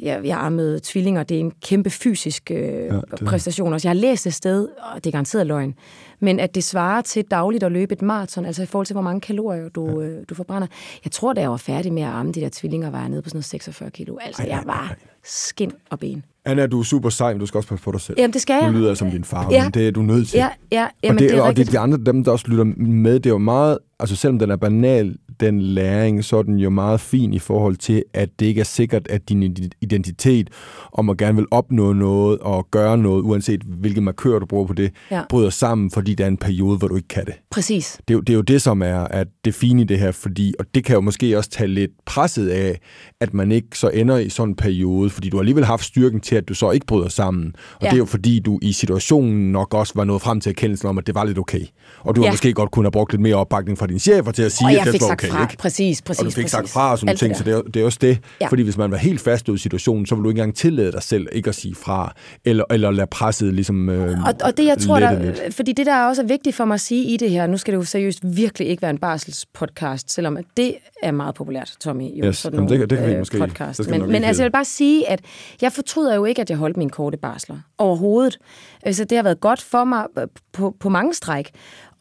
jeg, jeg ammede tvillinger, det er en kæmpe fysisk øh, ja, det- præstation også. Jeg har læst et sted, og det er garanteret løgn, men at det svarer til dagligt at løbe et maraton, altså i forhold til, hvor mange kalorier du, ja. øh, du forbrænder. Jeg tror, da jeg var færdig med at amme de der tvillinger, var jeg nede på sådan noget 46 kilo. Altså, Ej, jeg var ej. skin og ben. Anna, du er super sej, men du skal også passe på dig selv. Jamen, det skal jeg. Nu lyder jeg som din far, Ja. men det er du nødt til. Ja, ja, jamen, og det, det er og det er rigtigt. de andre, dem der også lytter med, det er jo meget, altså selvom den er banal, den læring, så den jo meget fin i forhold til, at det ikke er sikkert, at din identitet om at gerne vil opnå noget og gøre noget, uanset hvilke markører du bruger på det, Ja. bryder sammen, fordi der er en periode, hvor du ikke kan det. Præcis. Det er, jo, det er jo det, som er, er det fine i det her, fordi, og det kan jo måske også tage lidt presset af, at man ikke så ender i sådan en periode, fordi du har alligevel haft styrken til, at du så ikke bryder sammen. Og Ja. det er jo fordi, du i situationen nok også var nået frem til erkendelsen om, at det var lidt okay. Og du har Ja. måske godt kunne have brugt lidt mere opbakning fra dine chefer til at sige, Og at det var sagt okay. fra. Ikke? Præcis, præcis. og du fik præcis. sagt fra og sådan Alt ting, så det er, det er også det. Ja. Fordi hvis man var helt fast ud i situationen, så ville du ikke engang tillade dig selv ikke at sige fra, eller, eller lade presset ligesom øh, Og, og det, jeg tror, der, lidt. fordi det, der er også er vigtigt for mig at sige i det her, nu skal det jo seriøst virkelig ikke være en barselspodcast, selvom at det er meget populært, Tommy, jo, Yes, sådan jamen, det nogle, det kan vi øh, måske- podcast. det skal Men, men altså, jeg vil bare sige, at jeg fortryder jo ikke, at jeg holdt mine korte barsler overhovedet. Altså, det har været godt for mig øh, på, på mange stræk.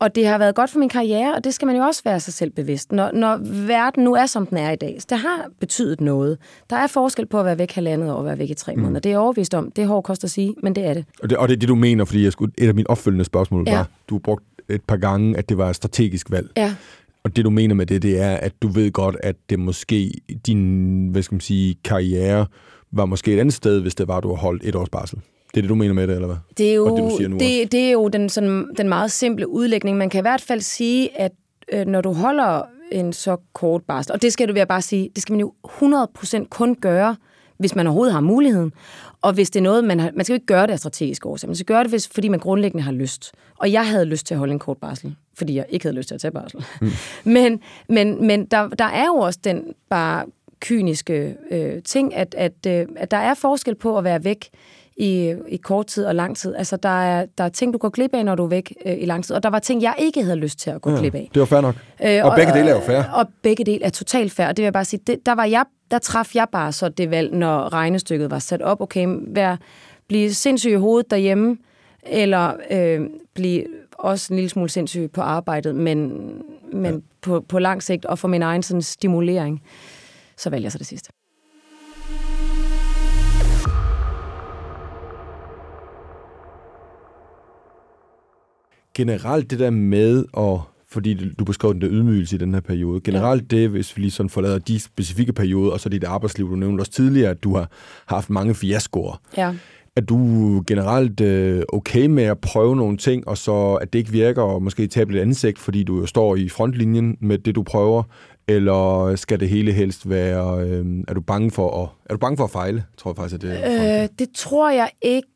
Og det har været godt for min karriere, og det skal man jo også være sig selv bevidst. Når, når verden nu er, som den er i dag, så det har betydet noget. Der er forskel på at være væk halvandet år og være væk i tre måneder. Det er jeg overvist om. Det er hårdt kost at sige, men det er det. Og det, og det er det, du mener, fordi jeg skulle, et af mine opfølgende spørgsmål Ja. var, du har brugt et par gange, at det var et strategisk valg. Ja. Og det, du mener med det, det er, at du ved godt, at det måske, din, hvad skal man sige, karriere var måske et andet sted, hvis det var, at du har holdt et års barsel. Det er det, du mener med det, eller hvad? Det er jo, Og det, du siger nu også. det, det er jo den, sådan, den meget simple udlægning. Man kan i hvert fald sige, at øh, når du holder en så kort barsel, og det skal du vil jeg bare sige, det skal man jo 100% kun gøre, hvis man overhovedet har muligheden. Og hvis det er noget, man har, man skal jo ikke gøre det af strategisk årsag, man skal gøre det, hvis, fordi man grundlæggende har lyst. Og jeg havde lyst til at holde en kort barsel, fordi jeg ikke havde lyst til at tage barsel. Mm. Men, men, men der, der er jo også den bare kyniske øh, ting, at, at, øh, at der er forskel på at være væk i, i kort tid og lang tid. Altså, der er, der er ting, du går glip af, når du er væk øh, i lang tid, og der var ting, jeg ikke havde lyst til at gå ja, glip af. Det var fair nok. Øh, og begge dele er jo fair. Og begge dele er totalt fair. Og det vil jeg bare sige, det, der, var jeg, der traf jeg bare så det valg, når regnestykket var sat op. Okay, vær, blive sindssyg i hovedet derhjemme, eller øh, blive også en lille smule sindssyg på arbejdet, men, men ja. på, på lang sigt, og for min egen sådan, stimulering, så vælger jeg så det sidste. Generelt det der med at fordi du beskrev den der ydmygelse i den her periode. Generelt det, hvis vi lige sådan forlader de specifikke perioder, og så dit arbejdsliv, du nævnte også tidligere, at du har haft mange fiaskoer. Ja. Er du generelt øh, okay med at prøve nogle ting, og så at det ikke virker, og måske tabe lidt ansigt, fordi du jo står i frontlinjen med det, du prøver? Eller skal det hele helst være... Øh, er, du bange for at, er du bange for at fejle, tror jeg faktisk, at det er? Øh, det tror jeg ikke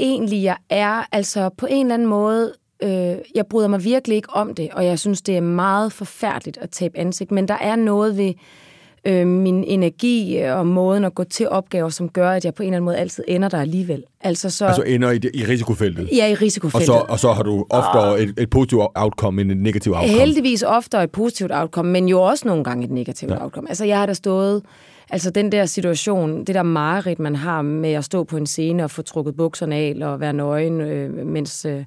egentlig, jeg er. Altså på en eller anden måde Øh, jeg bryder mig virkelig ikke om det, og jeg synes, det er meget forfærdeligt at tabe ansigt, men der er noget ved øh, min energi og måden at gå til opgaver, som gør, at jeg på en eller anden måde altid ender der alligevel. Altså, så, altså ender i, i risikofeltet? Ja, i risikofeltet. Og så, og så har du ofte og, et, et positivt outcome end et negativt outcome? Heldigvis ofte et positivt outcome, men jo også nogle gange et negativt ja. outcome. Altså, jeg har da stået... Altså den der situation, det der mareridt, man har med at stå på en scene og få trukket bukserne af og være nøgen, øh, mens... Øh,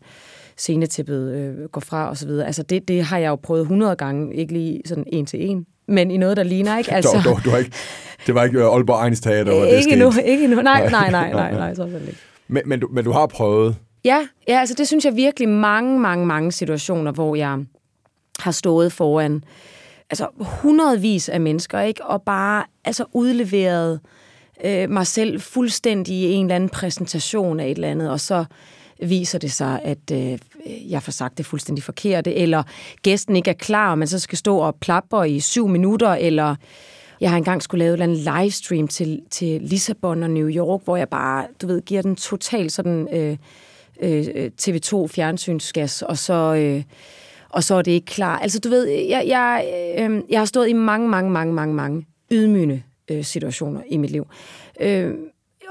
scenetippet øh, går fra og så videre. Altså det, det har jeg jo prøvet 100 gange, ikke lige sådan en til en, men i noget, der ligner, ikke? Altså, du, du, du har ikke, det var ikke øh, Aalborg Egens Teater, det Ikke endnu, ikke endnu. Nej, nej, nej, nej, nej, så ikke. Men, men, du, men du har prøvet? Ja, ja, altså det synes jeg virkelig mange, mange, mange situationer, hvor jeg har stået foran altså hundredvis af mennesker, ikke? Og bare altså udleveret øh, mig selv fuldstændig i en eller anden præsentation af et eller andet, og så viser det sig, at øh, jeg får sagt det fuldstændig forkerte, eller gæsten ikke er klar, og man så skal stå og plapper i syv minutter, eller jeg har engang skulle lave en livestream til, til Lissabon og New York, hvor jeg bare, du ved, giver den total sådan øh, øh, TV2 fjernsynsgas, og så... Øh, og så er det ikke klar. Altså, du ved, jeg, jeg, øh, jeg har stået i mange, mange, mange, mange, mange ydmygende øh, situationer i mit liv. Øh,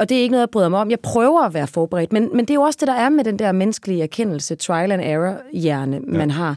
og det er ikke noget, jeg bryder mig om. Jeg prøver at være forberedt, men, men det er jo også det, der er med den der menneskelige erkendelse, trial and error-hjerne, ja. man har.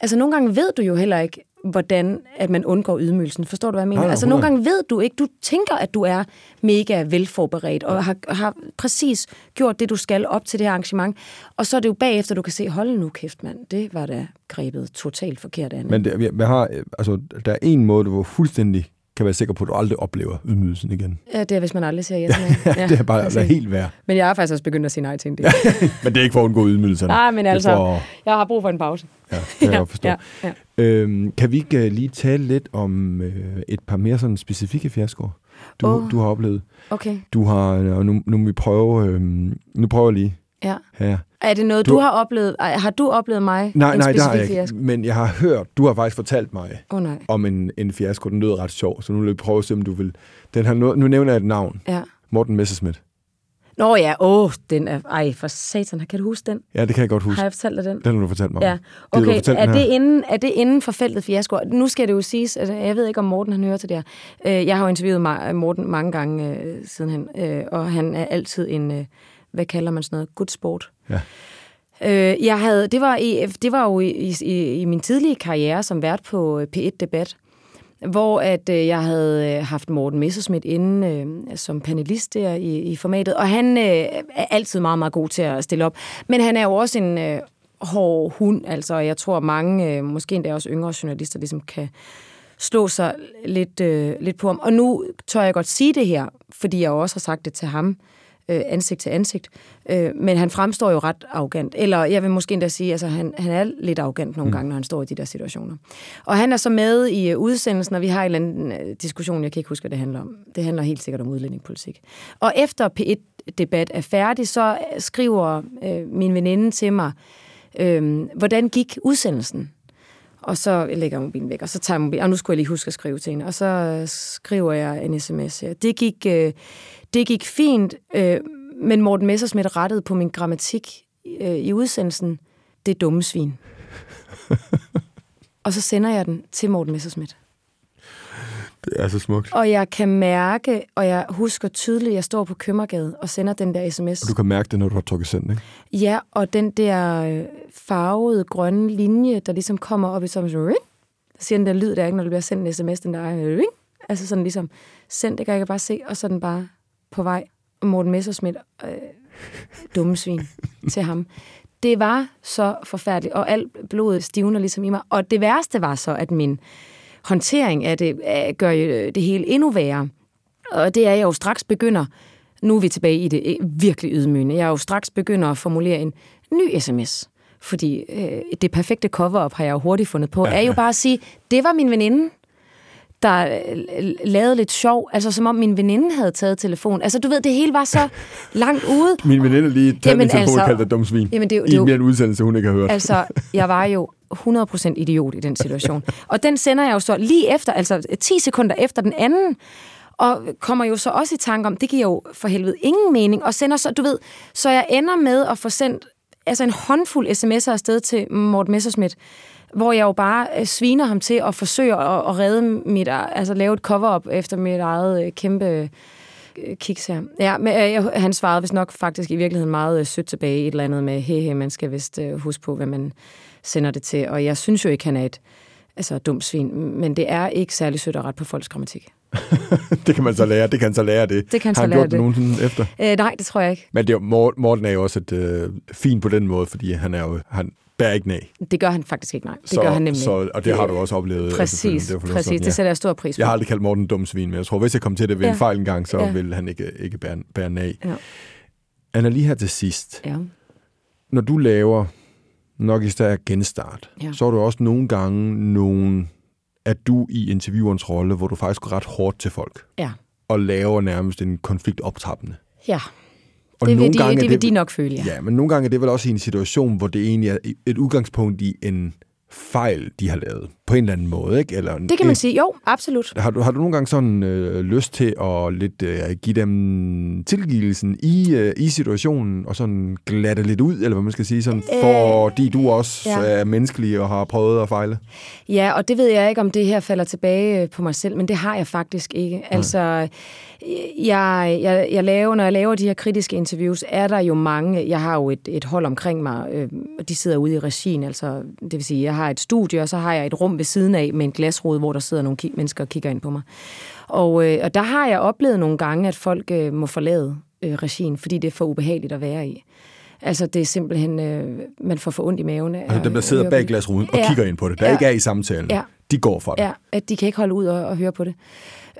Altså, nogle gange ved du jo heller ikke, hvordan at man undgår ydmygelsen. Forstår du, hvad jeg mener? Ja, altså, nogle gange ved du ikke, du tænker, at du er mega velforberedt, og har, har præcis gjort det, du skal op til det her arrangement. Og så er det jo bagefter, du kan se, hold nu kæft, mand, det var da grebet totalt forkert an. Men det, jeg har, altså, der er en måde, var fuldstændig kan være sikker på, at du aldrig oplever ydmygelsen igen. Ja, det er, hvis man aldrig siger ja ja, det er bare altså, helt værd. Men jeg har faktisk også begyndt at sige nej til en del. men det er ikke for at undgå ydmygelserne. Nej, men altså, for... jeg har brug for en pause. Ja, det kan jeg forstå. Ja, ja. Øhm, kan vi ikke uh, lige tale lidt om uh, et par mere sådan specifikke fiaskoer, du, oh. du har oplevet? Okay. Du har, og nu, nu vi prøve, øh, nu prøver jeg lige Ja. her. Er det noget, du, du har oplevet? Har du oplevet mig? Nej, nej, det har jeg ikke. Men jeg har hørt, du har faktisk fortalt mig oh, nej. om en, en fiasko, den lød ret sjov, så nu vil jeg prøve at se, om du vil... Den har, nu, nu nævner jeg et navn. Ja. Morten Messerschmidt. Nå ja, åh, den er... Ej, for satan, kan du huske den? Ja, det kan jeg godt huske. Har jeg fortalt dig den? Den har du fortalt mig Ja, okay. Er det, inden, er det inden for feltet fiasko? Nu skal det jo siges, altså, jeg ved ikke, om Morten han hører til det her. Øh, jeg har jo interviewet Morten mange gange øh, sidenhen, øh, og han er altid en hvad kalder man sådan noget, good sport. Ja. Øh, jeg havde, det, var i, det var jo i, i, i min tidlige karriere som vært på P1 Debat, hvor at øh, jeg havde øh, haft Morten Messerschmidt inde øh, som panelist der i, i formatet, og han øh, er altid meget, meget god til at stille op. Men han er jo også en øh, hård hund, altså jeg tror mange, øh, måske endda også yngre journalister, ligesom kan slå sig lidt, øh, lidt på ham. Og nu tør jeg godt sige det her, fordi jeg også har sagt det til ham, øh, ansigt til ansigt. Øh, men han fremstår jo ret arrogant. Eller jeg vil måske endda sige, at altså, han, han er lidt arrogant nogle mm. gange, når han står i de der situationer. Og han er så med i uh, udsendelsen, og vi har en eller anden uh, diskussion, jeg kan ikke huske, hvad det handler om. Det handler helt sikkert om udlændingepolitik. Og efter P1-debat er færdig, så skriver øh, min veninde til mig, øh, hvordan gik udsendelsen? Og så lægger jeg mobilen væk, og så tager jeg mobilen, og nu skulle jeg lige huske at skrive til hende, og så skriver jeg en sms. Det gik, øh, det gik fint, øh, men Morten Messersmith rettede på min grammatik øh, i udsendelsen. Det er dumme svin. og så sender jeg den til Morten Messersmith. Det er så smukt. Og jeg kan mærke, og jeg husker tydeligt, at jeg står på Købmergade og sender den der sms. Og du kan mærke det, når du har trukket send, ikke? Ja, og den der øh, farvede grønne linje, der ligesom kommer op i som sådan, ring, der siger den der lyd der, ikke, når der bliver sendt en sms, den der ring, altså sådan ligesom sendt, det kan jeg bare se, og så den bare på vej. Og Morten Messersmith, øh, dumme svin til ham. Det var så forfærdeligt, og alt blodet stivner ligesom i mig. Og det værste var så, at min håndtering af det øh, gør jo det hele endnu værre. Og det er, jeg jo straks begynder, nu er vi tilbage i det øh, virkelig ydmygende, jeg er jo straks begynder at formulere en ny sms. Fordi øh, det perfekte cover-up har jeg jo hurtigt fundet på, er jo bare at sige, det var min veninde, der øh, lavede lidt sjov, altså som om min veninde havde taget telefon. Altså du ved, det hele var så langt ude. Min veninde lige taget Jamen, min telefon altså- og kaldte dig dum svin. Jamen, det I det mere en udsendelse, hun ikke har hørt. Altså, jeg var jo 100% idiot i den situation. Og den sender jeg jo så lige efter, altså 10 sekunder efter den anden, og kommer jo så også i tanke om, det giver jo for helvede ingen mening, og sender så, du ved, så jeg ender med at få sendt altså en håndfuld sms'er afsted til Morten Messerschmidt, hvor jeg jo bare øh, sviner ham til at forsøge at, at redde mit, altså lave et cover-up efter mit eget øh, kæmpe øh, kiks her. Ja, men øh, han svarede vist nok faktisk i virkeligheden meget øh, sødt tilbage i et eller andet med, hey, hey, man skal vist øh, huske på, hvad man sender det til. Og jeg synes jo ikke, han er et altså, dumt svin, men det er ikke særlig sødt at rette på folks grammatik. det kan man så lære. Det kan så lære det. Det kan han har han lære gjort det nogensinde efter? Øh, nej, det tror jeg ikke. Men det er, Morten er jo også et øh, fin på den måde, fordi han er jo, han bærer ikke nag. Det gør han faktisk ikke, nej. Det så, gør han nemlig så, og det har du også oplevet. efterfølgende. Præcis, Det er for præcis. sådan, Det sætter jeg stor pris på. Jeg har aldrig kaldt Morten dum svin, men jeg tror, hvis jeg kom til det ved en Ja. fejl engang, så Ja. vil han ikke, ikke bære, bære nag. Ja. Anna, lige her til sidst. Ja. Når du laver nok i stedet genstart, Ja. så er du også nogle gange nogen, at du i interviewerens rolle, hvor du faktisk går ret hårdt til folk, ja. og laver nærmest en konflikt optrappende. Ja, Og det vil, nogle de, gange er det vil de nok føle, ja. Ja, men nogle gange er det vel også i en situation, hvor det egentlig er et udgangspunkt i en fejl, de har lavet. På en eller anden måde, ikke? Eller Det kan man sige. Jo, absolut. Har du, har du nogle gange sådan øh, lyst til at lidt øh, give dem tilgivelsen i, øh, i situationen, og sådan glatte lidt ud, eller hvad man skal sige, sådan, fordi du også ja. er menneskelig og har prøvet at fejle? Ja, og det ved jeg ikke, om det her falder tilbage øh, på mig selv, men det har jeg faktisk ikke. Altså, øh, jeg, jeg, jeg laver, når jeg laver de her kritiske interviews, er der jo mange, jeg har jo et, et hold omkring mig, øh, og de sidder ude i regien, altså, det vil sige, jeg har et studie, og så har jeg et rum ved siden af med en glasrude, hvor der sidder nogle mennesker og kigger ind på mig. Og, øh, og der har jeg oplevet nogle gange, at folk øh, må forlade øh, regien, fordi det er for ubehageligt at være i. Altså, det er simpelthen, øh, man får for ondt i maven. af Altså dem, der sidder bag glasruden og Ja. kigger ind på det, der Ja. ikke er i samtalen, Ja. de går fra det. Ja, at de kan ikke holde ud og, og høre på det.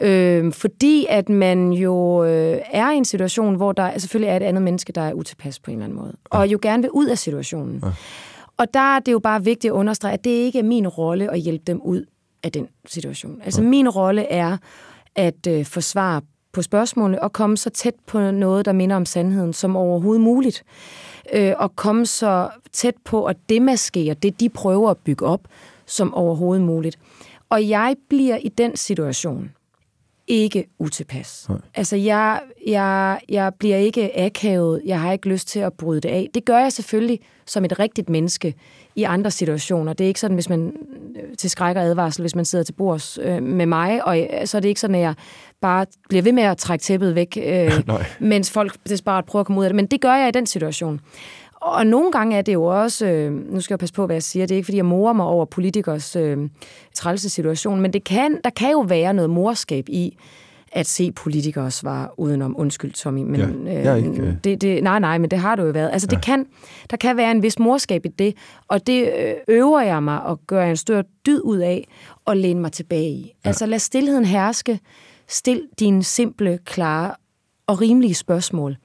Øh, fordi at man jo øh, er i en situation, hvor der selvfølgelig er et andet menneske, der er utilpas på en eller anden måde. Og jo gerne vil ud af situationen. Ja. Og der er det jo bare vigtigt at understrege, at det ikke er min rolle at hjælpe dem ud af den situation. Altså ja. min rolle er at øh, forsvare på spørgsmålene og komme så tæt på noget, der minder om sandheden, som overhovedet muligt. Øh, og komme så tæt på at demaskere det, de prøver at bygge op, som overhovedet muligt. Og jeg bliver i den situation ikke utilpas. Nej. Altså, jeg, jeg, jeg bliver ikke akavet. Jeg har ikke lyst til at bryde det af. Det gør jeg selvfølgelig som et rigtigt menneske i andre situationer. Det er ikke sådan, hvis man øh, til skræk og advarsel, hvis man sidder til bords øh, med mig, og øh, så er det ikke sådan, at jeg bare bliver ved med at trække tæppet væk, øh, Nej. mens folk desperat prøver at komme ud af det. Men det gør jeg i den situation. Og nogle gange er det jo også, øh, nu skal jeg passe på, hvad jeg siger, det er ikke, fordi jeg morer mig over politikers øh, trælse situation, men det kan, der kan jo være noget morskab i, at se politikere svare udenom, undskyld Tommy, men Ja, jeg er ikke, øh. det, det, nej, nej, men det har du jo været. Altså, ja. det kan, der kan være en vis morskab i det, og det øh, øver jeg mig og gør en større dyd ud af og læne mig tilbage i. Ja. Altså, lad stillheden herske, stil dine simple, klare og rimelige spørgsmål,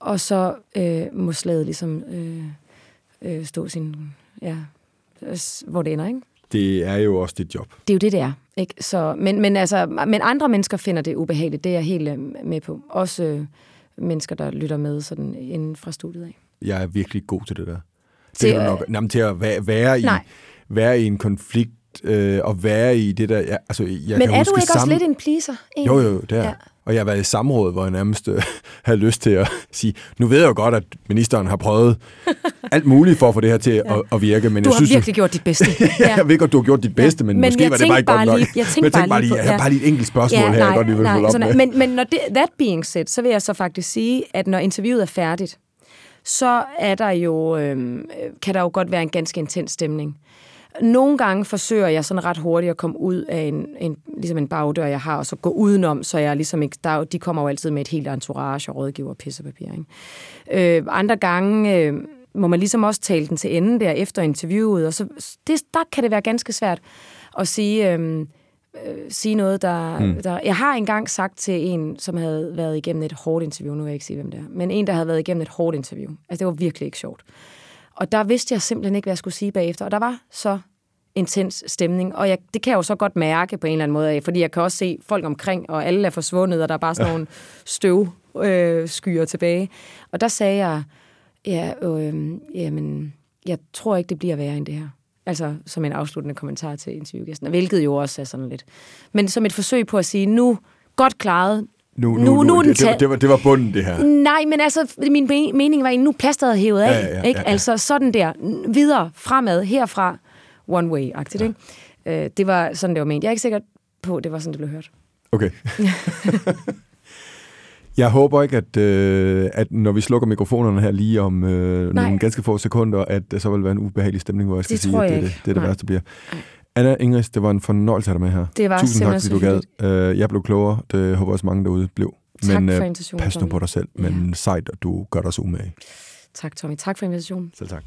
og så øh, må slaget ligesom øh, øh, stå sin, ja, hvor det ender, ikke? Det er jo også dit job. Det er jo det, det er. Ikke? Så, men, men, altså, men andre mennesker finder det ubehageligt, det er jeg helt øh, med på. Også øh, mennesker, der lytter med sådan inden fra studiet af. Jeg er virkelig god til det der. Til, det er du øh, nok, jamen, til at være, være, i, være i en konflikt, øh, og være i det der... Ja, altså, jeg men kan er huske du ikke også sammen- lidt en pleaser? Jo, jo, det er. Ja. Ja. Og jeg har været i samråd, hvor jeg nærmest øh, havde lyst til at sige, nu ved jeg jo godt, at ministeren har prøvet alt muligt for at få det her til ja. at, at virke. Men du jeg har synes, virkelig gjort dit bedste. ja. jeg ved godt, du har gjort dit bedste, men, Men måske var det bare ikke godt nok. lige- jeg tænkte jeg tænkte bare lige på- jeg har ja. bare lige et enkelt spørgsmål her, jeg godt lige vil følge op sådan med. Men, men når det, that being said, så vil jeg så faktisk sige, at når interviewet er færdigt, så er der jo, øhm, kan der jo godt være en ganske intens stemning. Nogle gange forsøger jeg sådan ret hurtigt at komme ud af en, en, ligesom en bagdør, jeg har, og så gå udenom, så jeg ligesom ikke, der, er de kommer jo altid med et helt entourage og rådgiver og pissepapir. Ikke? Øh, andre gange øh, må man ligesom også tale den til ende der efter interviewet, og så det, der kan det være ganske svært at sige, øh, øh, sige noget, der, mm. der... Jeg har engang sagt til en, som havde været igennem et hårdt interview, nu vil jeg ikke sige, hvem det er, men en, der havde været igennem et hårdt interview. Altså, det var virkelig ikke sjovt. Og der vidste jeg simpelthen ikke, hvad jeg skulle sige bagefter, og der var så intens stemning, og jeg, det kan jeg jo så godt mærke på en eller anden måde, af, fordi jeg kan også se folk omkring, og alle er forsvundet, og der er bare sådan nogle støv øh, skyer tilbage. Og der sagde jeg, ja, øh, jamen, jeg tror ikke, det bliver værre end det her. Altså som en afsluttende kommentar til interviewgæsten, hvilket jo også er sådan lidt. Men som et forsøg på at sige, nu godt klaret, Nu, nu, nu- nu, er det, det, var, det, var, det var bunden, det her. Nej, men altså, min me- mening var egentlig, nu plasteret er hævet af. Ja, ja, ja, ikke? ja, ja. Altså sådan der, videre, fremad, herfra, one way-agtigt. Ikke? Øh, det var sådan, det var ment. Jeg er ikke sikker på, at det var sådan, det blev hørt. Okay. Jeg håber ikke, at, øh, at når vi slukker mikrofonerne her lige om øh, Nej. nogle ganske få sekunder, at der så vil være en ubehagelig stemning, hvor jeg skal Det sige, at det, er det, det er det Nej. værste, bliver. Anna Ingrid, det var en fornøjelse at have dig med her. Det var Tusind tak, fordi du gad. Øh, jeg blev klogere. Det håber også mange derude blev. Tak Men for øh, invitationen, pas nu på dig selv. Men sejt, at du gør dig så umage. Tak, Tommy. Tak for invitationen. Selv tak.